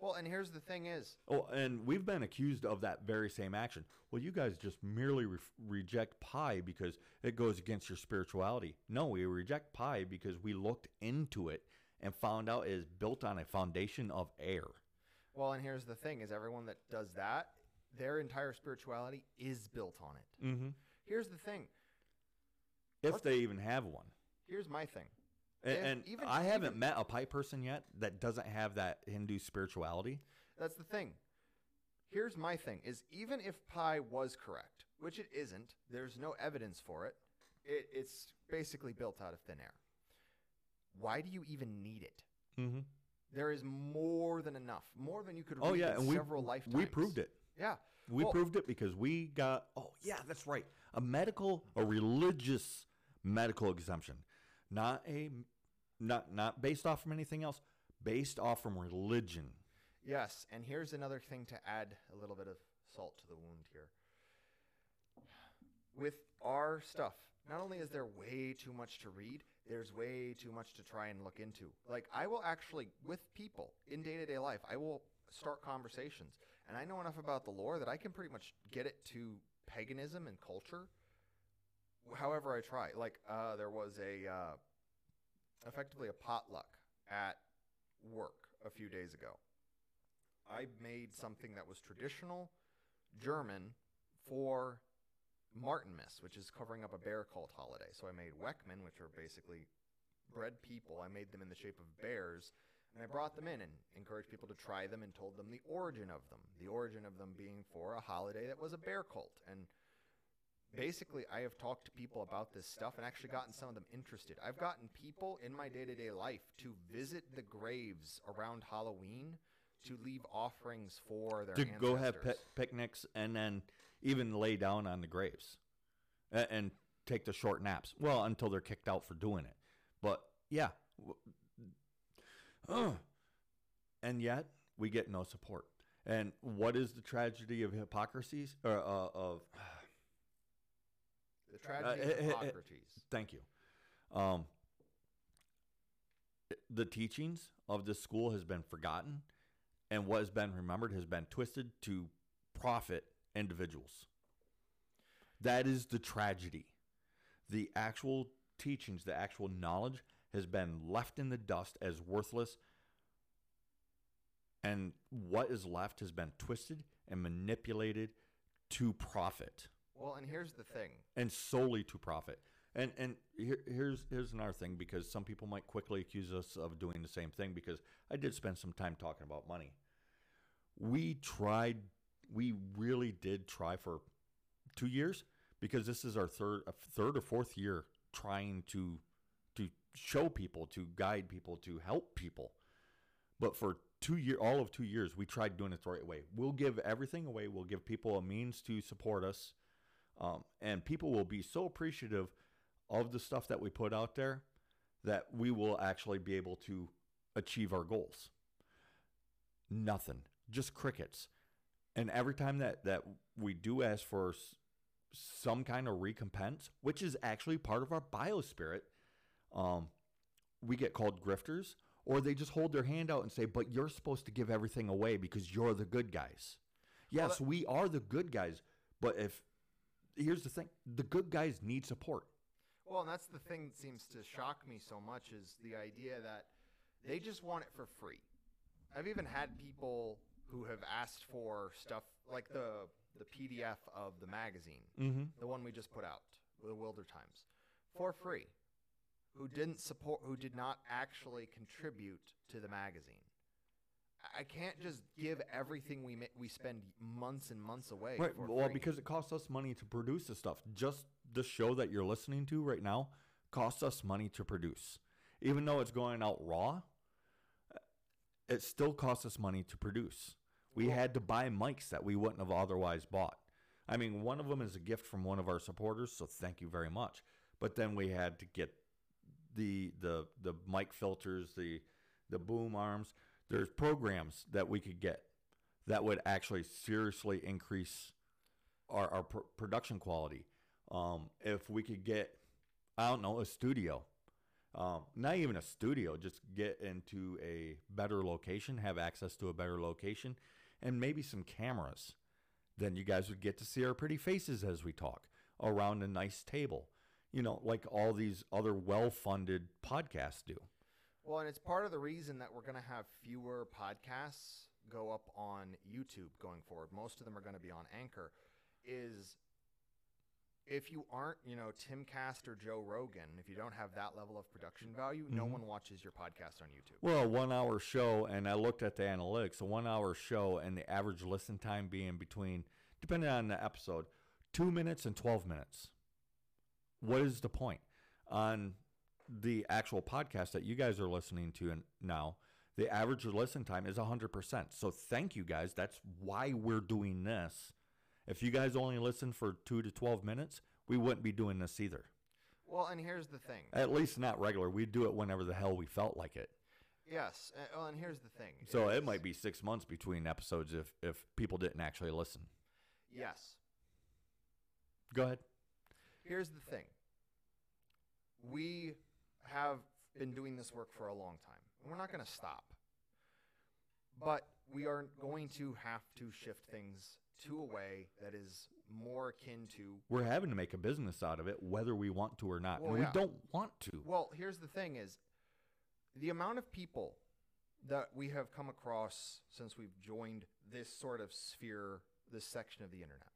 Well, and here's the thing is, Oh, and we've been accused of that very same action. Well, you guys just merely re- reject PIE because it goes against your spirituality. No, we reject PIE because we looked into it and found out it is built on a foundation of air. Well, and here's the thing: is everyone that does that, their entire spirituality is built on it. Mm-hmm. Here's the thing. If they even have one. Here's my thing. And, and even- I haven't even- met a pipe person yet that doesn't have that Hindu spirituality. That's the thing. Here's my thing: is even if PIE was correct, which it isn't, there's no evidence for it. it it's basically built out of thin air. Why do you even need it? Mm-hmm. There is more than enough, more than you could. Oh yeah, in and we several lifetimes. we proved it. Yeah, We Well- proved it because we got. Oh yeah, that's right. A medical, a religious medical exemption, not a, not not based off from anything else, based off from religion. Yes, and here's another thing to add a little bit of salt to the wound here. With our stuff, not only is there way too much to read, there's way too much to try and look into. Like, I will actually, with people in day to day life, I will start conversations. And I know enough about the lore that I can pretty much get it to paganism and culture however I try. Like, uh, there was a, uh, effectively a potluck at work a few days ago. I made something that was traditional German for Martinmas, which is covering up a bear cult holiday. So I made Weckmann, which are basically bread people. I made them in the shape of bears, and I brought them in and encouraged people to try them and told them the origin of them. The origin of them being for a holiday that was a bear cult. And basically, I have talked to people about this stuff and actually gotten some of them interested. I've gotten people in my day to day life to visit the graves around Halloween to leave offerings for their to go have ancestors. pic- picnics and then even lay down on the graves and, and take the short naps. Well, until they're kicked out for doing it. But yeah, w- Ugh. and yet we get no support. And what is the tragedy of hypocrisies or uh, of? The tragedy Uh, of eh, eh, eh, Hippocrates. Thank you. Um, the teachings of this school has been forgotten, and what has been remembered has been twisted to profit individuals. That is the tragedy. The actual teachings, the actual knowledge has been left in the dust as worthless, and what is left has been twisted and manipulated to profit Well, and here's the thing. and solely to profit. And and here, here's here's another thing because some people might quickly accuse us of doing the same thing because I did spend some time talking about money. We tried, we really did try for two years because this is our third third or fourth year trying to to show people, to guide people, to help people. But for two year, all of two years, we tried doing it the right way. We'll give everything away. We'll give people a means to support us, um, and people will be so appreciative of the stuff that we put out there that we will actually be able to achieve our goals. Nothing, just crickets. And every time that that we do ask for s- some kind of recompense, which is actually part of our biospirit, um, we get called grifters, or they just hold their hand out and say, "But you're supposed to give everything away because you're the good guys." Well, Yes, we are the good guys, but if here's the thing, the good guys need support. Well, and that's the thing that seems to shock me so much is the idea that they just want it for free. I've even had people who have asked for stuff like the the PDF of the magazine, Mm-hmm. the one we just put out, the Wilder Times, for free, who didn't support, who did not actually contribute to the magazine. I- I can't just give everything we ma- we spend months and months away. Right. for Well, free. because it costs us money to produce this stuff. Just the show that you're listening to right now costs us money to produce. Even though it's going out raw, it still costs us money to produce. We Well- had to buy mics that we wouldn't have otherwise bought. I mean, one of them is a gift from one of our supporters, so thank you very much. But then we had to get the the the mic filters, the the boom arms. There's programs that we could get that would actually seriously increase our, our pr- production quality. Um, if we could get, I don't know, a studio, um, not even a studio, just get into a better location, have access to a better location, and maybe some cameras. Then you guys would get to see our pretty faces as we talk around a nice table, you know, like all these other well funded podcasts do. Well, and it's part of the reason that we're going to have fewer podcasts go up on YouTube going forward. Most of them are going to be on Anchor. Is if you aren't, you know, Timcast or Joe Rogan, if you don't have that level of production value, no Mhm. one watches your podcast on YouTube. Well, a one hour show, and I looked at the analytics, a one hour show, and the average listen time being between, depending on the episode, two minutes and 12 minutes. What is the point? On the actual podcast that you guys are listening to now, the average listen time is 100%. So thank you guys. That's why we're doing this. If you guys only listen for two to 12 minutes, we wouldn't be doing this either. Well, and here's the thing. At least not regular. We'd do it whenever the hell we felt like it. Yes. uh, Well, and here's the thing. So it is- might be six months between episodes if if people didn't actually listen. Yes. Go ahead. Here's the thing. We have been doing this work for a long time. and We're not going to stop. But we are going to have to shift things to a way that is more akin to. We're having to make a business out of it, whether we want to or not. Well, and yeah. we don't want to. Well, here's the thing is the amount of people that we have come across since we've joined this sort of sphere, this section of the internet.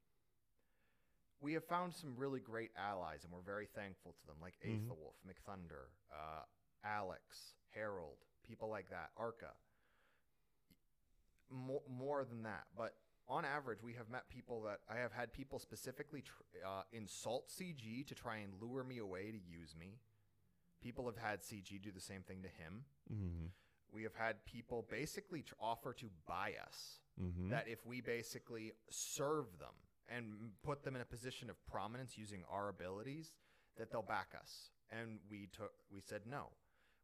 We have found some really great allies, and we're very thankful to them, like Mhm. Aethelwolf, McThunder, uh, Alex, Harold, people like that, Arca. More, more than that, but on average, we have met people that I have had people specifically tr- uh, insult CG to try and lure me away to use me. People have had CG do the same thing to him. Mm-hmm. We have had people basically tr- offer to buy us. Mm-hmm. That if we basically serve them and put them in a position of prominence using our abilities, that they'll back us. And we took, we said no.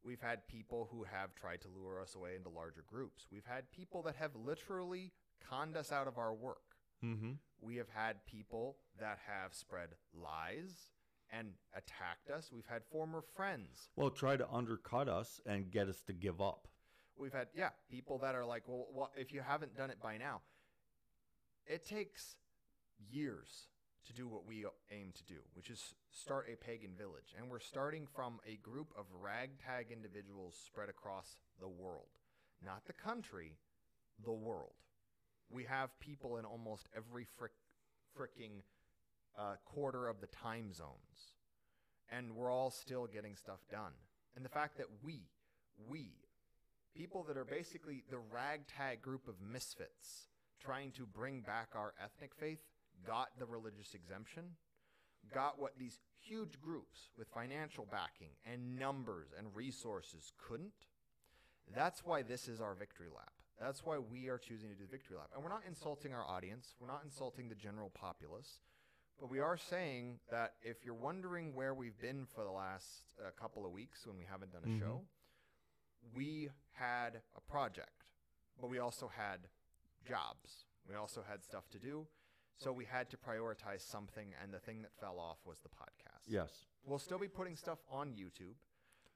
We've had people who have tried to lure us away into larger groups. We've had people that have literally conned us out of our work. mm-hmm. We have had people that have spread lies and attacked us. We've had former friends. Well, try to undercut us and get us to give up. We've had, yeah, people that are like, well, what, if you haven't done it by now, it takes years to do what we aim to do, which is start a pagan village. And we're starting from a group of ragtag individuals spread across the world, not the country, the world. We have people in almost every frick, fricking uh, quarter of the time zones, and we're all still getting stuff done. And the fact that we, we, people that are basically the ragtag group of misfits trying to bring back our ethnic faith got the religious exemption, got what these huge groups with financial backing and numbers and resources couldn't. That's why this is our victory lap. That's why we are choosing to do the victory lap. And we're not insulting our audience, we're not insulting the general populace. But we are saying that if you're wondering where we've been for the last uh, couple of weeks when we haven't done a Mhm. show, we had a project, but we also had jobs. We also had stuff to do. So we had to prioritize something, and the thing that fell off was the podcast. Yes. We'll still be putting stuff on YouTube,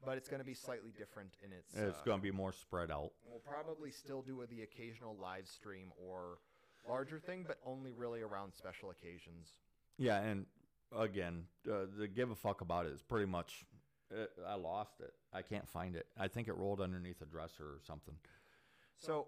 but it's going to be slightly different in its. It's uh, going to be more spread out. We'll probably still do the occasional live stream or larger thing, but only really around special occasions. Yeah, and again, uh, the give a fuck about it is pretty much. Uh, I lost it. I can't find it. I think it rolled underneath a dresser or something. So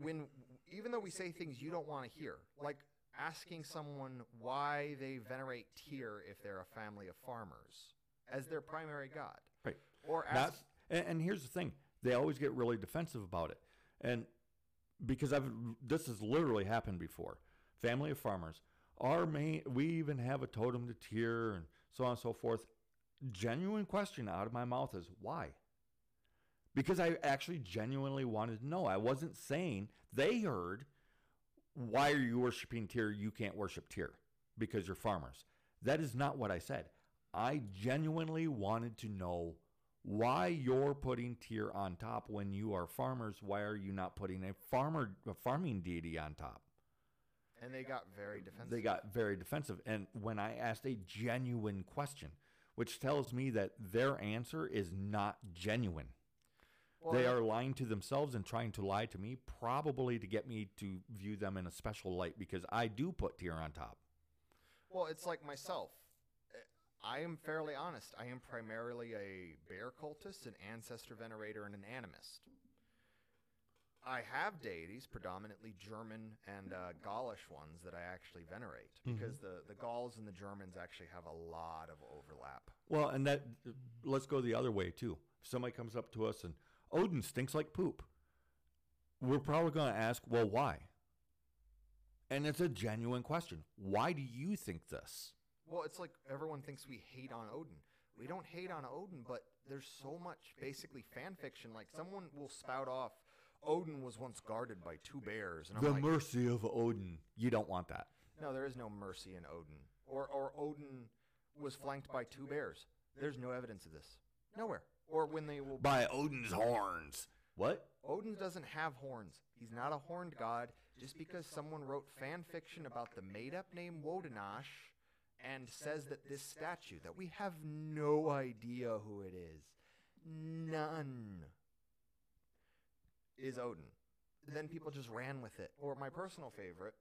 when even though we say things you don't want to hear, like asking someone why they venerate Tyr if they're a family of farmers as their primary god, Right. or ask, That's, and, and here's the thing: they always get really defensive about it, and because I've this has literally happened before. Family of farmers. Our main, we even have a totem to Tyr and so on and so forth. Genuine question out of my mouth is why? Because I actually genuinely wanted to know. I wasn't saying they heard why are you worshiping Tyr? You can't worship Tyr because you're farmers. That is not what I said. I genuinely wanted to know why you're putting Tyr on top when you are farmers. Why are you not putting a farmer a farming deity on top? and they got very defensive. They got very defensive. And when I asked a genuine question, which tells me that their answer is not genuine. They are lying to themselves and trying to lie to me, probably to get me to view them in a special light because I do put Tyr on top. Well, it's like myself. I am fairly honest. I am primarily a bear cultist, an ancestor venerator, and an animist. I have deities, predominantly German and uh, Gaulish ones, that I actually venerate because the, the Gauls and the Germans actually have a lot of overlap. Well, and that let's go the other way too. If somebody comes up to us and Odin stinks like poop, we're probably going to ask, well, why? And it's a genuine question. Why do you think this? Well, it's like everyone thinks we hate on Odin. We don't hate on Odin, but there's so much basically fan fiction. Like someone will spout off, Odin was once guarded by two bears, and I'm The like, mercy of Odin. You don't want that. no, there is no mercy in Odin. Or or Odin was flanked by two bears. There's no evidence of this. Nowhere. Or when they will By Odin's horns. What? Odin doesn't have horns. He's not a horned god. Just because someone wrote fan fiction about the made up name Wodanash and says that this statue, that we have no idea who it is, none, is Odin. Then people just ran with it. Or my personal favorite,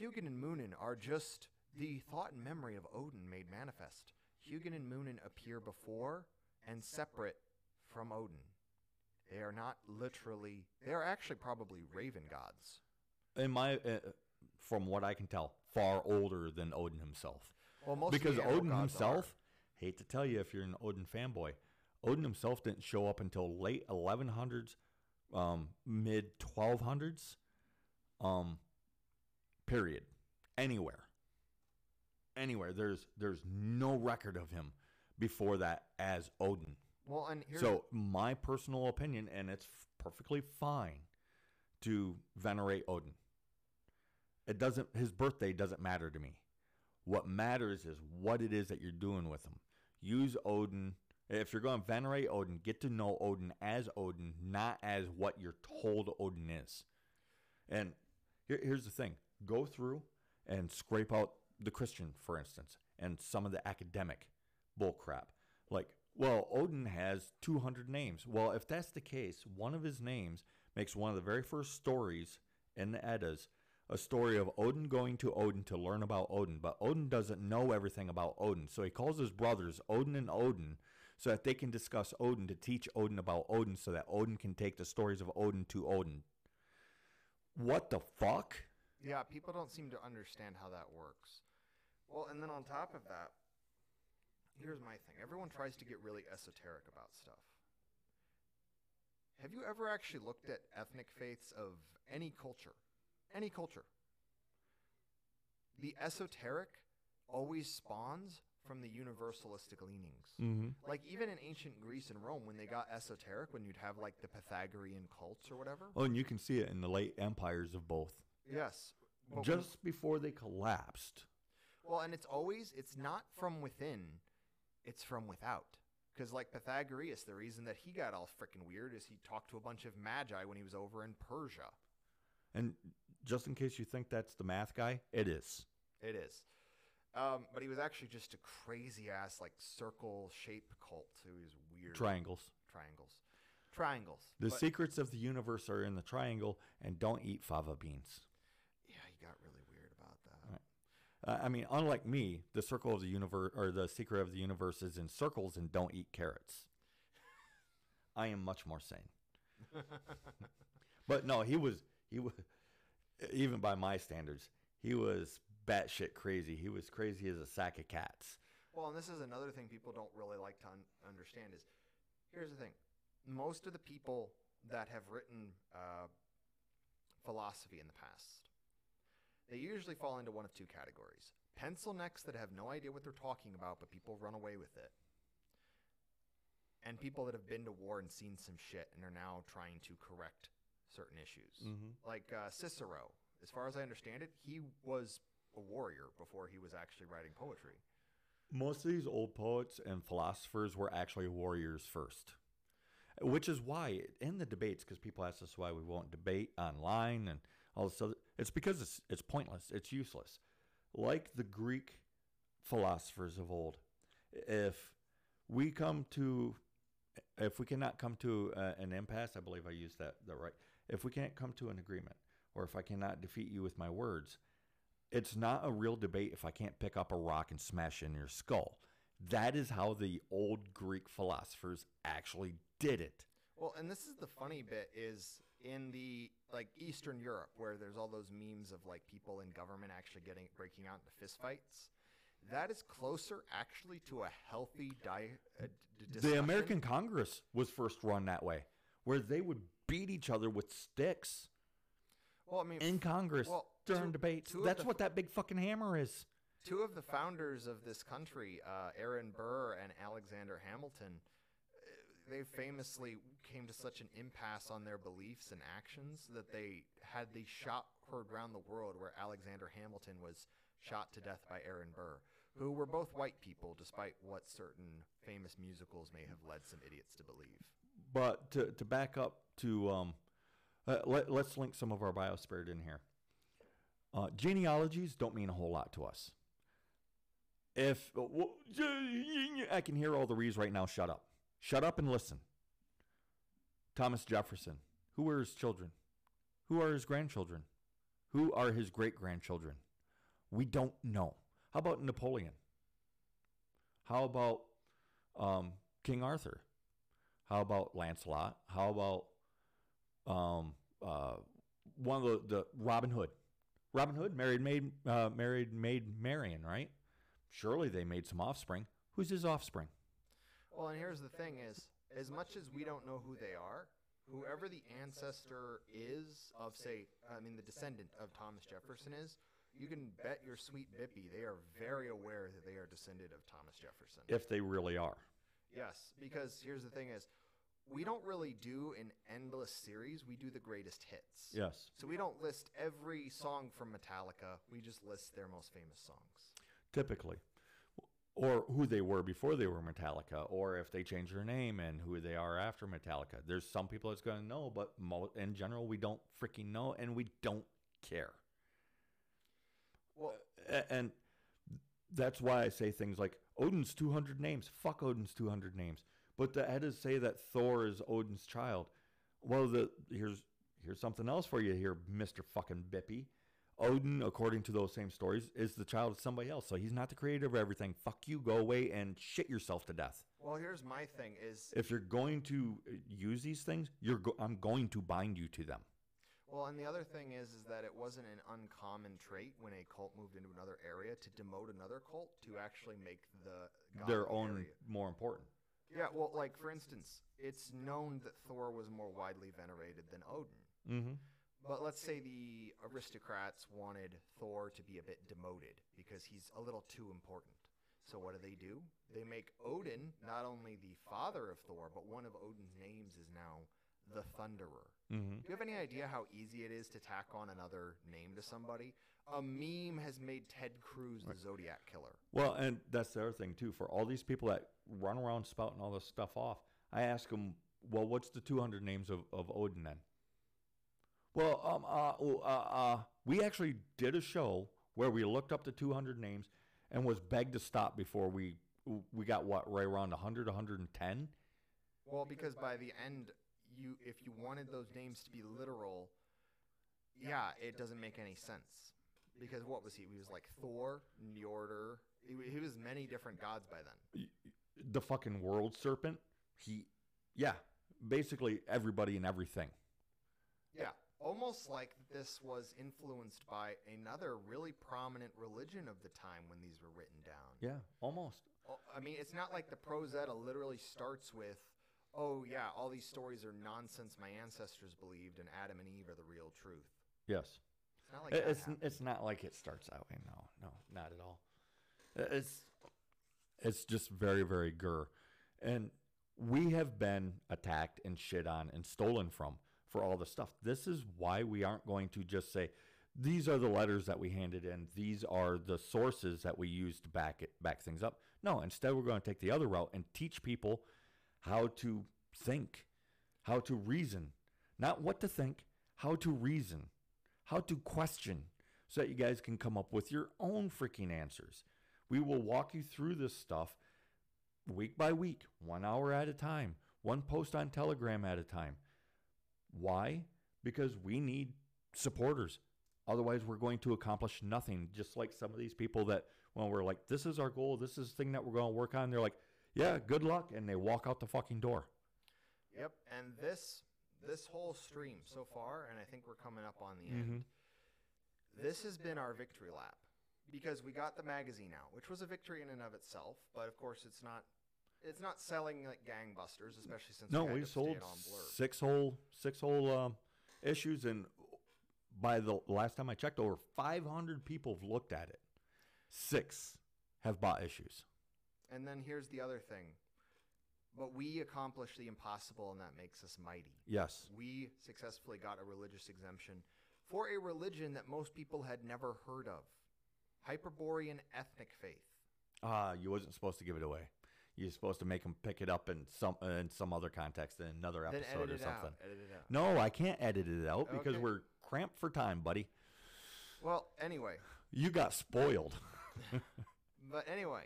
Hugin and Munin are just the thought and memory of Odin made manifest. Hugin and Munin appear before and separate from Odin. They are not literally, they are actually probably raven gods. In my, uh, from what I can tell, far older than Odin himself. Well, most of because the animal Odin gods himself, hate to tell you if you're an Odin fanboy, Odin himself didn't show up until late 1100s, um, mid 1200s, um, period. Anywhere, anywhere. There's there's no record of him before that as Odin. Well, and here's, So my personal opinion, and it's perfectly fine to venerate Odin. It doesn't. His birthday doesn't matter to me. What matters is what it is that you're doing with him. Use Odin. If you're going to venerate Odin, get to know Odin as Odin, not as what you're told Odin is. And here, here's the thing: go through and scrape out the Christian, for instance, and some of the academic bullcrap. Like, well, Odin has 200 names. Well, if that's the case, one of his names makes one of the very first stories in the Eddas a story of Odin going to Odin to learn about Odin. But Odin doesn't know everything about Odin. So he calls his brothers Odin and Odin so that they can discuss Odin to teach Odin about Odin so that Odin can take the stories of Odin to Odin. What the fuck? yeah, people don't seem to understand how that works. Well, and then on top of that, here's my thing everyone tries to get really esoteric about stuff. Have you ever actually looked at ethnic faiths of any culture? Any culture. The esoteric always spawns from the universalistic leanings. Mm-hmm. Like even in ancient Greece and Rome, when they got esoteric, when you'd have like the Pythagorean cults or whatever. Oh, and you can see it in the late empires of both. Yes. but when- Just before they collapsed. well, and it's always it's not from within, it's from without. Because like Pythagoras, the reason that he got all freaking weird is he talked to a bunch of magi when he was over in Persia. And just in case you think that's the math guy, it is. It is. Um, but he was actually just a crazy ass like circle shape cult. It was weird. Triangles. triangles. Triangles. The But- secrets of the universe are in the triangle, and don't eat fava beans. Yeah, he got really weird about that. Right. Uh, I mean, unlike me, the circle of the universe or the secret of the universe is in circles and don't eat carrots. I am much more sane. But no, he was he was even by my standards, he was batshit crazy. He was crazy as a sack of cats. Well, and this is another thing people don't really like to un- understand is here's the thing. Most of the people that have written uh, philosophy in the past, they usually fall into one of two categories. Pencil necks that have no idea what they're talking about, but people run away with it. And people that have been to war and seen some shit and are now trying to correct certain issues. Mhm. Like uh, Cicero, as far as I understand it, he was a warrior before he was actually writing poetry. Most of these old poets and philosophers were actually warriors first. Which is why in the debates, because people ask us why we won't debate online and all this other, it's because it's it's pointless, it's useless. Like the Greek philosophers of old, if we come to, if we cannot come to uh, an impasse, I believe I used that that right. If we can't come to an agreement, or if I cannot defeat you with my words, it's not a real debate if I can't pick up a rock and smash in your skull. That is how the old Greek philosophers actually did it. Well, and this is the funny bit is in the like Eastern Europe, where there's all those memes of like people in government actually getting breaking out into fistfights. That is closer actually to a healthy di- uh, d- The. American Congress was first run that way, where they would beat each other with sticks Well, I mean, in Congress well, during two- debates. two That's the what that big fucking hammer is. two of the founders of this country, uh, Aaron Burr and Alexander Hamilton, they famously came to such an impasse on their beliefs and actions that they had the shot heard around the world where Alexander Hamilton was shot to death by Aaron Burr, who were both white people, despite what certain famous musicals may have led some idiots to believe. But to, to back up to, um, uh, let, let's link some of our biospirit in here. Uh, genealogies don't mean a whole lot to us. If uh, w- I can hear all the rees right now, shut up. Shut up and listen. Thomas Jefferson. Who were his children? Who are his grandchildren? Who are his great grandchildren? We don't know. How about Napoleon? How about um, King Arthur? How about Lancelot? How about um, uh, one of the, the Robin Hood? Robin Hood married maid uh, married maid Marian, right? Surely they made some offspring. Who's his offspring? Well, and here's the thing is, as much as we don't know who they are, whoever the ancestor is of, say, I mean, the descendant of Thomas Jefferson is, you can bet your sweet Bippy they are very aware that they are descended of Thomas Jefferson. If they really are. Yes, because here's the thing is, we don't really do an endless series. We do the greatest hits. Yes. So we don't list every song from Metallica. We just list their most famous songs. Typically. Or who they were before they were Metallica, or if they change their name and who they are after Metallica. There's some people that's going to know, but mo- in general, we don't freaking know and we don't care. Well, and that's why I say things like Odin's 200 names. Fuck Odin's 200 names. But the Eddas say that Thor is Odin's child. Well, the here's here's something else for you here, Mister Fucking Bippy. Odin, according to those same stories, is the child of somebody else. So he's not the creator of everything. Fuck you. Go away and shit yourself to death. well, here's my thing is If you're going to use these things, you're go- I'm going to bind you to them. Well, and the other thing is, is that it wasn't an uncommon trait when a cult moved into another area to demote another cult to actually make the god Their own area. more important. Yeah, well, like for instance, it's known that Thor was more widely venerated than Odin. Mm-hmm. But let's say the aristocrats wanted Thor to be a bit demoted because he's a little too important. So what do they do? They make Odin not only the father of Thor, but one of Odin's names is now the Thunderer. Mm-hmm. Do you have any idea how easy it is to tack on another name to somebody? A meme has made Ted Cruz the Zodiac Killer. Well, and that's the other thing too. For all these people that run around spouting all this stuff off, I ask them, "Well, what's the 200 names of, of Odin then?" Well, um, uh, oh, uh, uh, we actually did a show where we looked up the 200 names and was begged to stop before we we got what right around 100, 110. Well, because by the end, you if you wanted those names to be literal, yeah, it doesn't make any sense. Because what was he? He was like Thor, Njordur. He, he was many different gods by then. The fucking world serpent. He, yeah, basically everybody and everything. Yeah, almost like this was influenced by another really prominent religion of the time when these were written down. Yeah, almost. I mean, it's not like the Prose Edda literally starts with, "Oh yeah, all these stories are nonsense my ancestors believed, and Adam and Eve are the real truth." Yes. It's not like it's it's not like it starts that way. No, no, not at all. It's it's just very very gur, and we have been attacked and shit on and stolen from for all the stuff. This is why we aren't going to just say these are the letters that we handed in. These are the sources that we used to back it back things up. No, instead we're going to take the other route and teach people how to think, how to reason, not what to think, how to reason how to question so that you guys can come up with your own freaking answers. We will walk you through this stuff week by week, one hour at a time, one post on Telegram at a time. Why? Because we need supporters. Otherwise, we're going to accomplish nothing. Just like some of these people that, when we're like, this is our goal, this is the thing that we're going to work on, they're like, yeah, good luck. And they walk out the fucking door. Yep, and this this whole stream so far, and I think we're coming up on the Mhm. end. This has been our victory lap because we got the magazine out, which was a victory in and of itself. But of course, it's not. It's not selling like gangbusters, especially since No, we, we sold six whole six whole um, issues, and by the last time I checked, over 500 people have looked at it. Six have bought issues. And then here's the other thing. But we accomplished the impossible, and that makes us mighty. Yes. We successfully got a religious exemption for a religion that most people had never heard of Hyperborean ethnic faith. Ah, you wasn't supposed to give it away. You're supposed to make them pick it up in some in some other context in another episode or something. out. Edit it out. No, I can't edit it out because Okay. we're cramped for time, buddy. Well, anyway, You got spoiled. but anyway,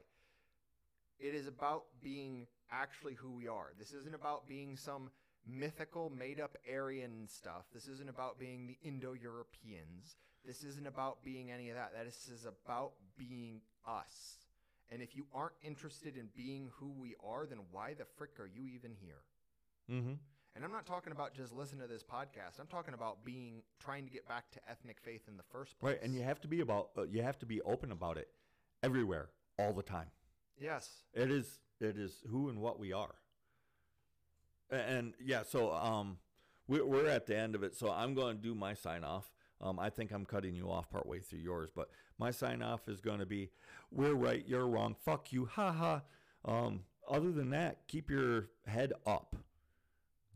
it is about being actually who we are. This isn't about being some mythical, made up Aryan stuff. This isn't about being the Indo Europeans. This isn't about being any of that. This is about being us. And if you aren't interested in being who we are, then why the frick are you even here? mm-hmm. And I'm not talking about just listening to this podcast. I'm talking about being trying to get back to ethnic faith in the first place. Right, and you have to be about uh, you have to be open about it everywhere, all the time. yes, It is it is who and what we are. A- And, yeah, so um, we're we're at the end of it. So I'm going to do my sign off. Um, I think I'm cutting you off partway through yours, but my sign off is going to be, "We're right, you're wrong. Fuck you, ha ha." Um, other than that, keep your head up.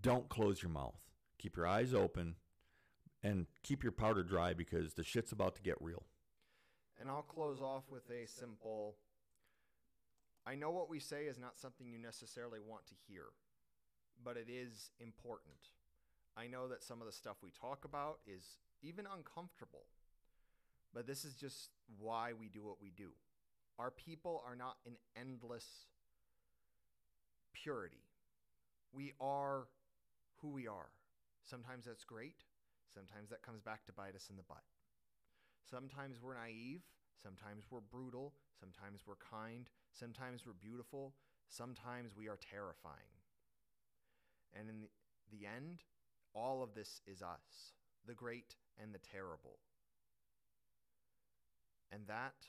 Don't close your mouth. Keep your eyes open, and keep your powder dry because the shit's about to get real. And I'll close off with a simple I know what we say is not something you necessarily want to hear, but it is important. I know that some of the stuff we talk about is even uncomfortable, but this is just why we do what we do. Our people are not in endless purity. We are who we are. Sometimes that's great, sometimes that comes back to bite us in the butt. Sometimes we're naive, sometimes we're brutal, sometimes we're kind, sometimes we're beautiful, sometimes we are terrifying. And in the, the end, all of this is us, the great and the terrible. And that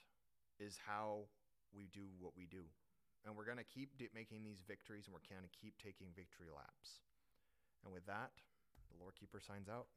is how we do what we do. And we're going to keep making these victories and we're going to keep taking victory laps. And with that, the Lore Keeper signs out.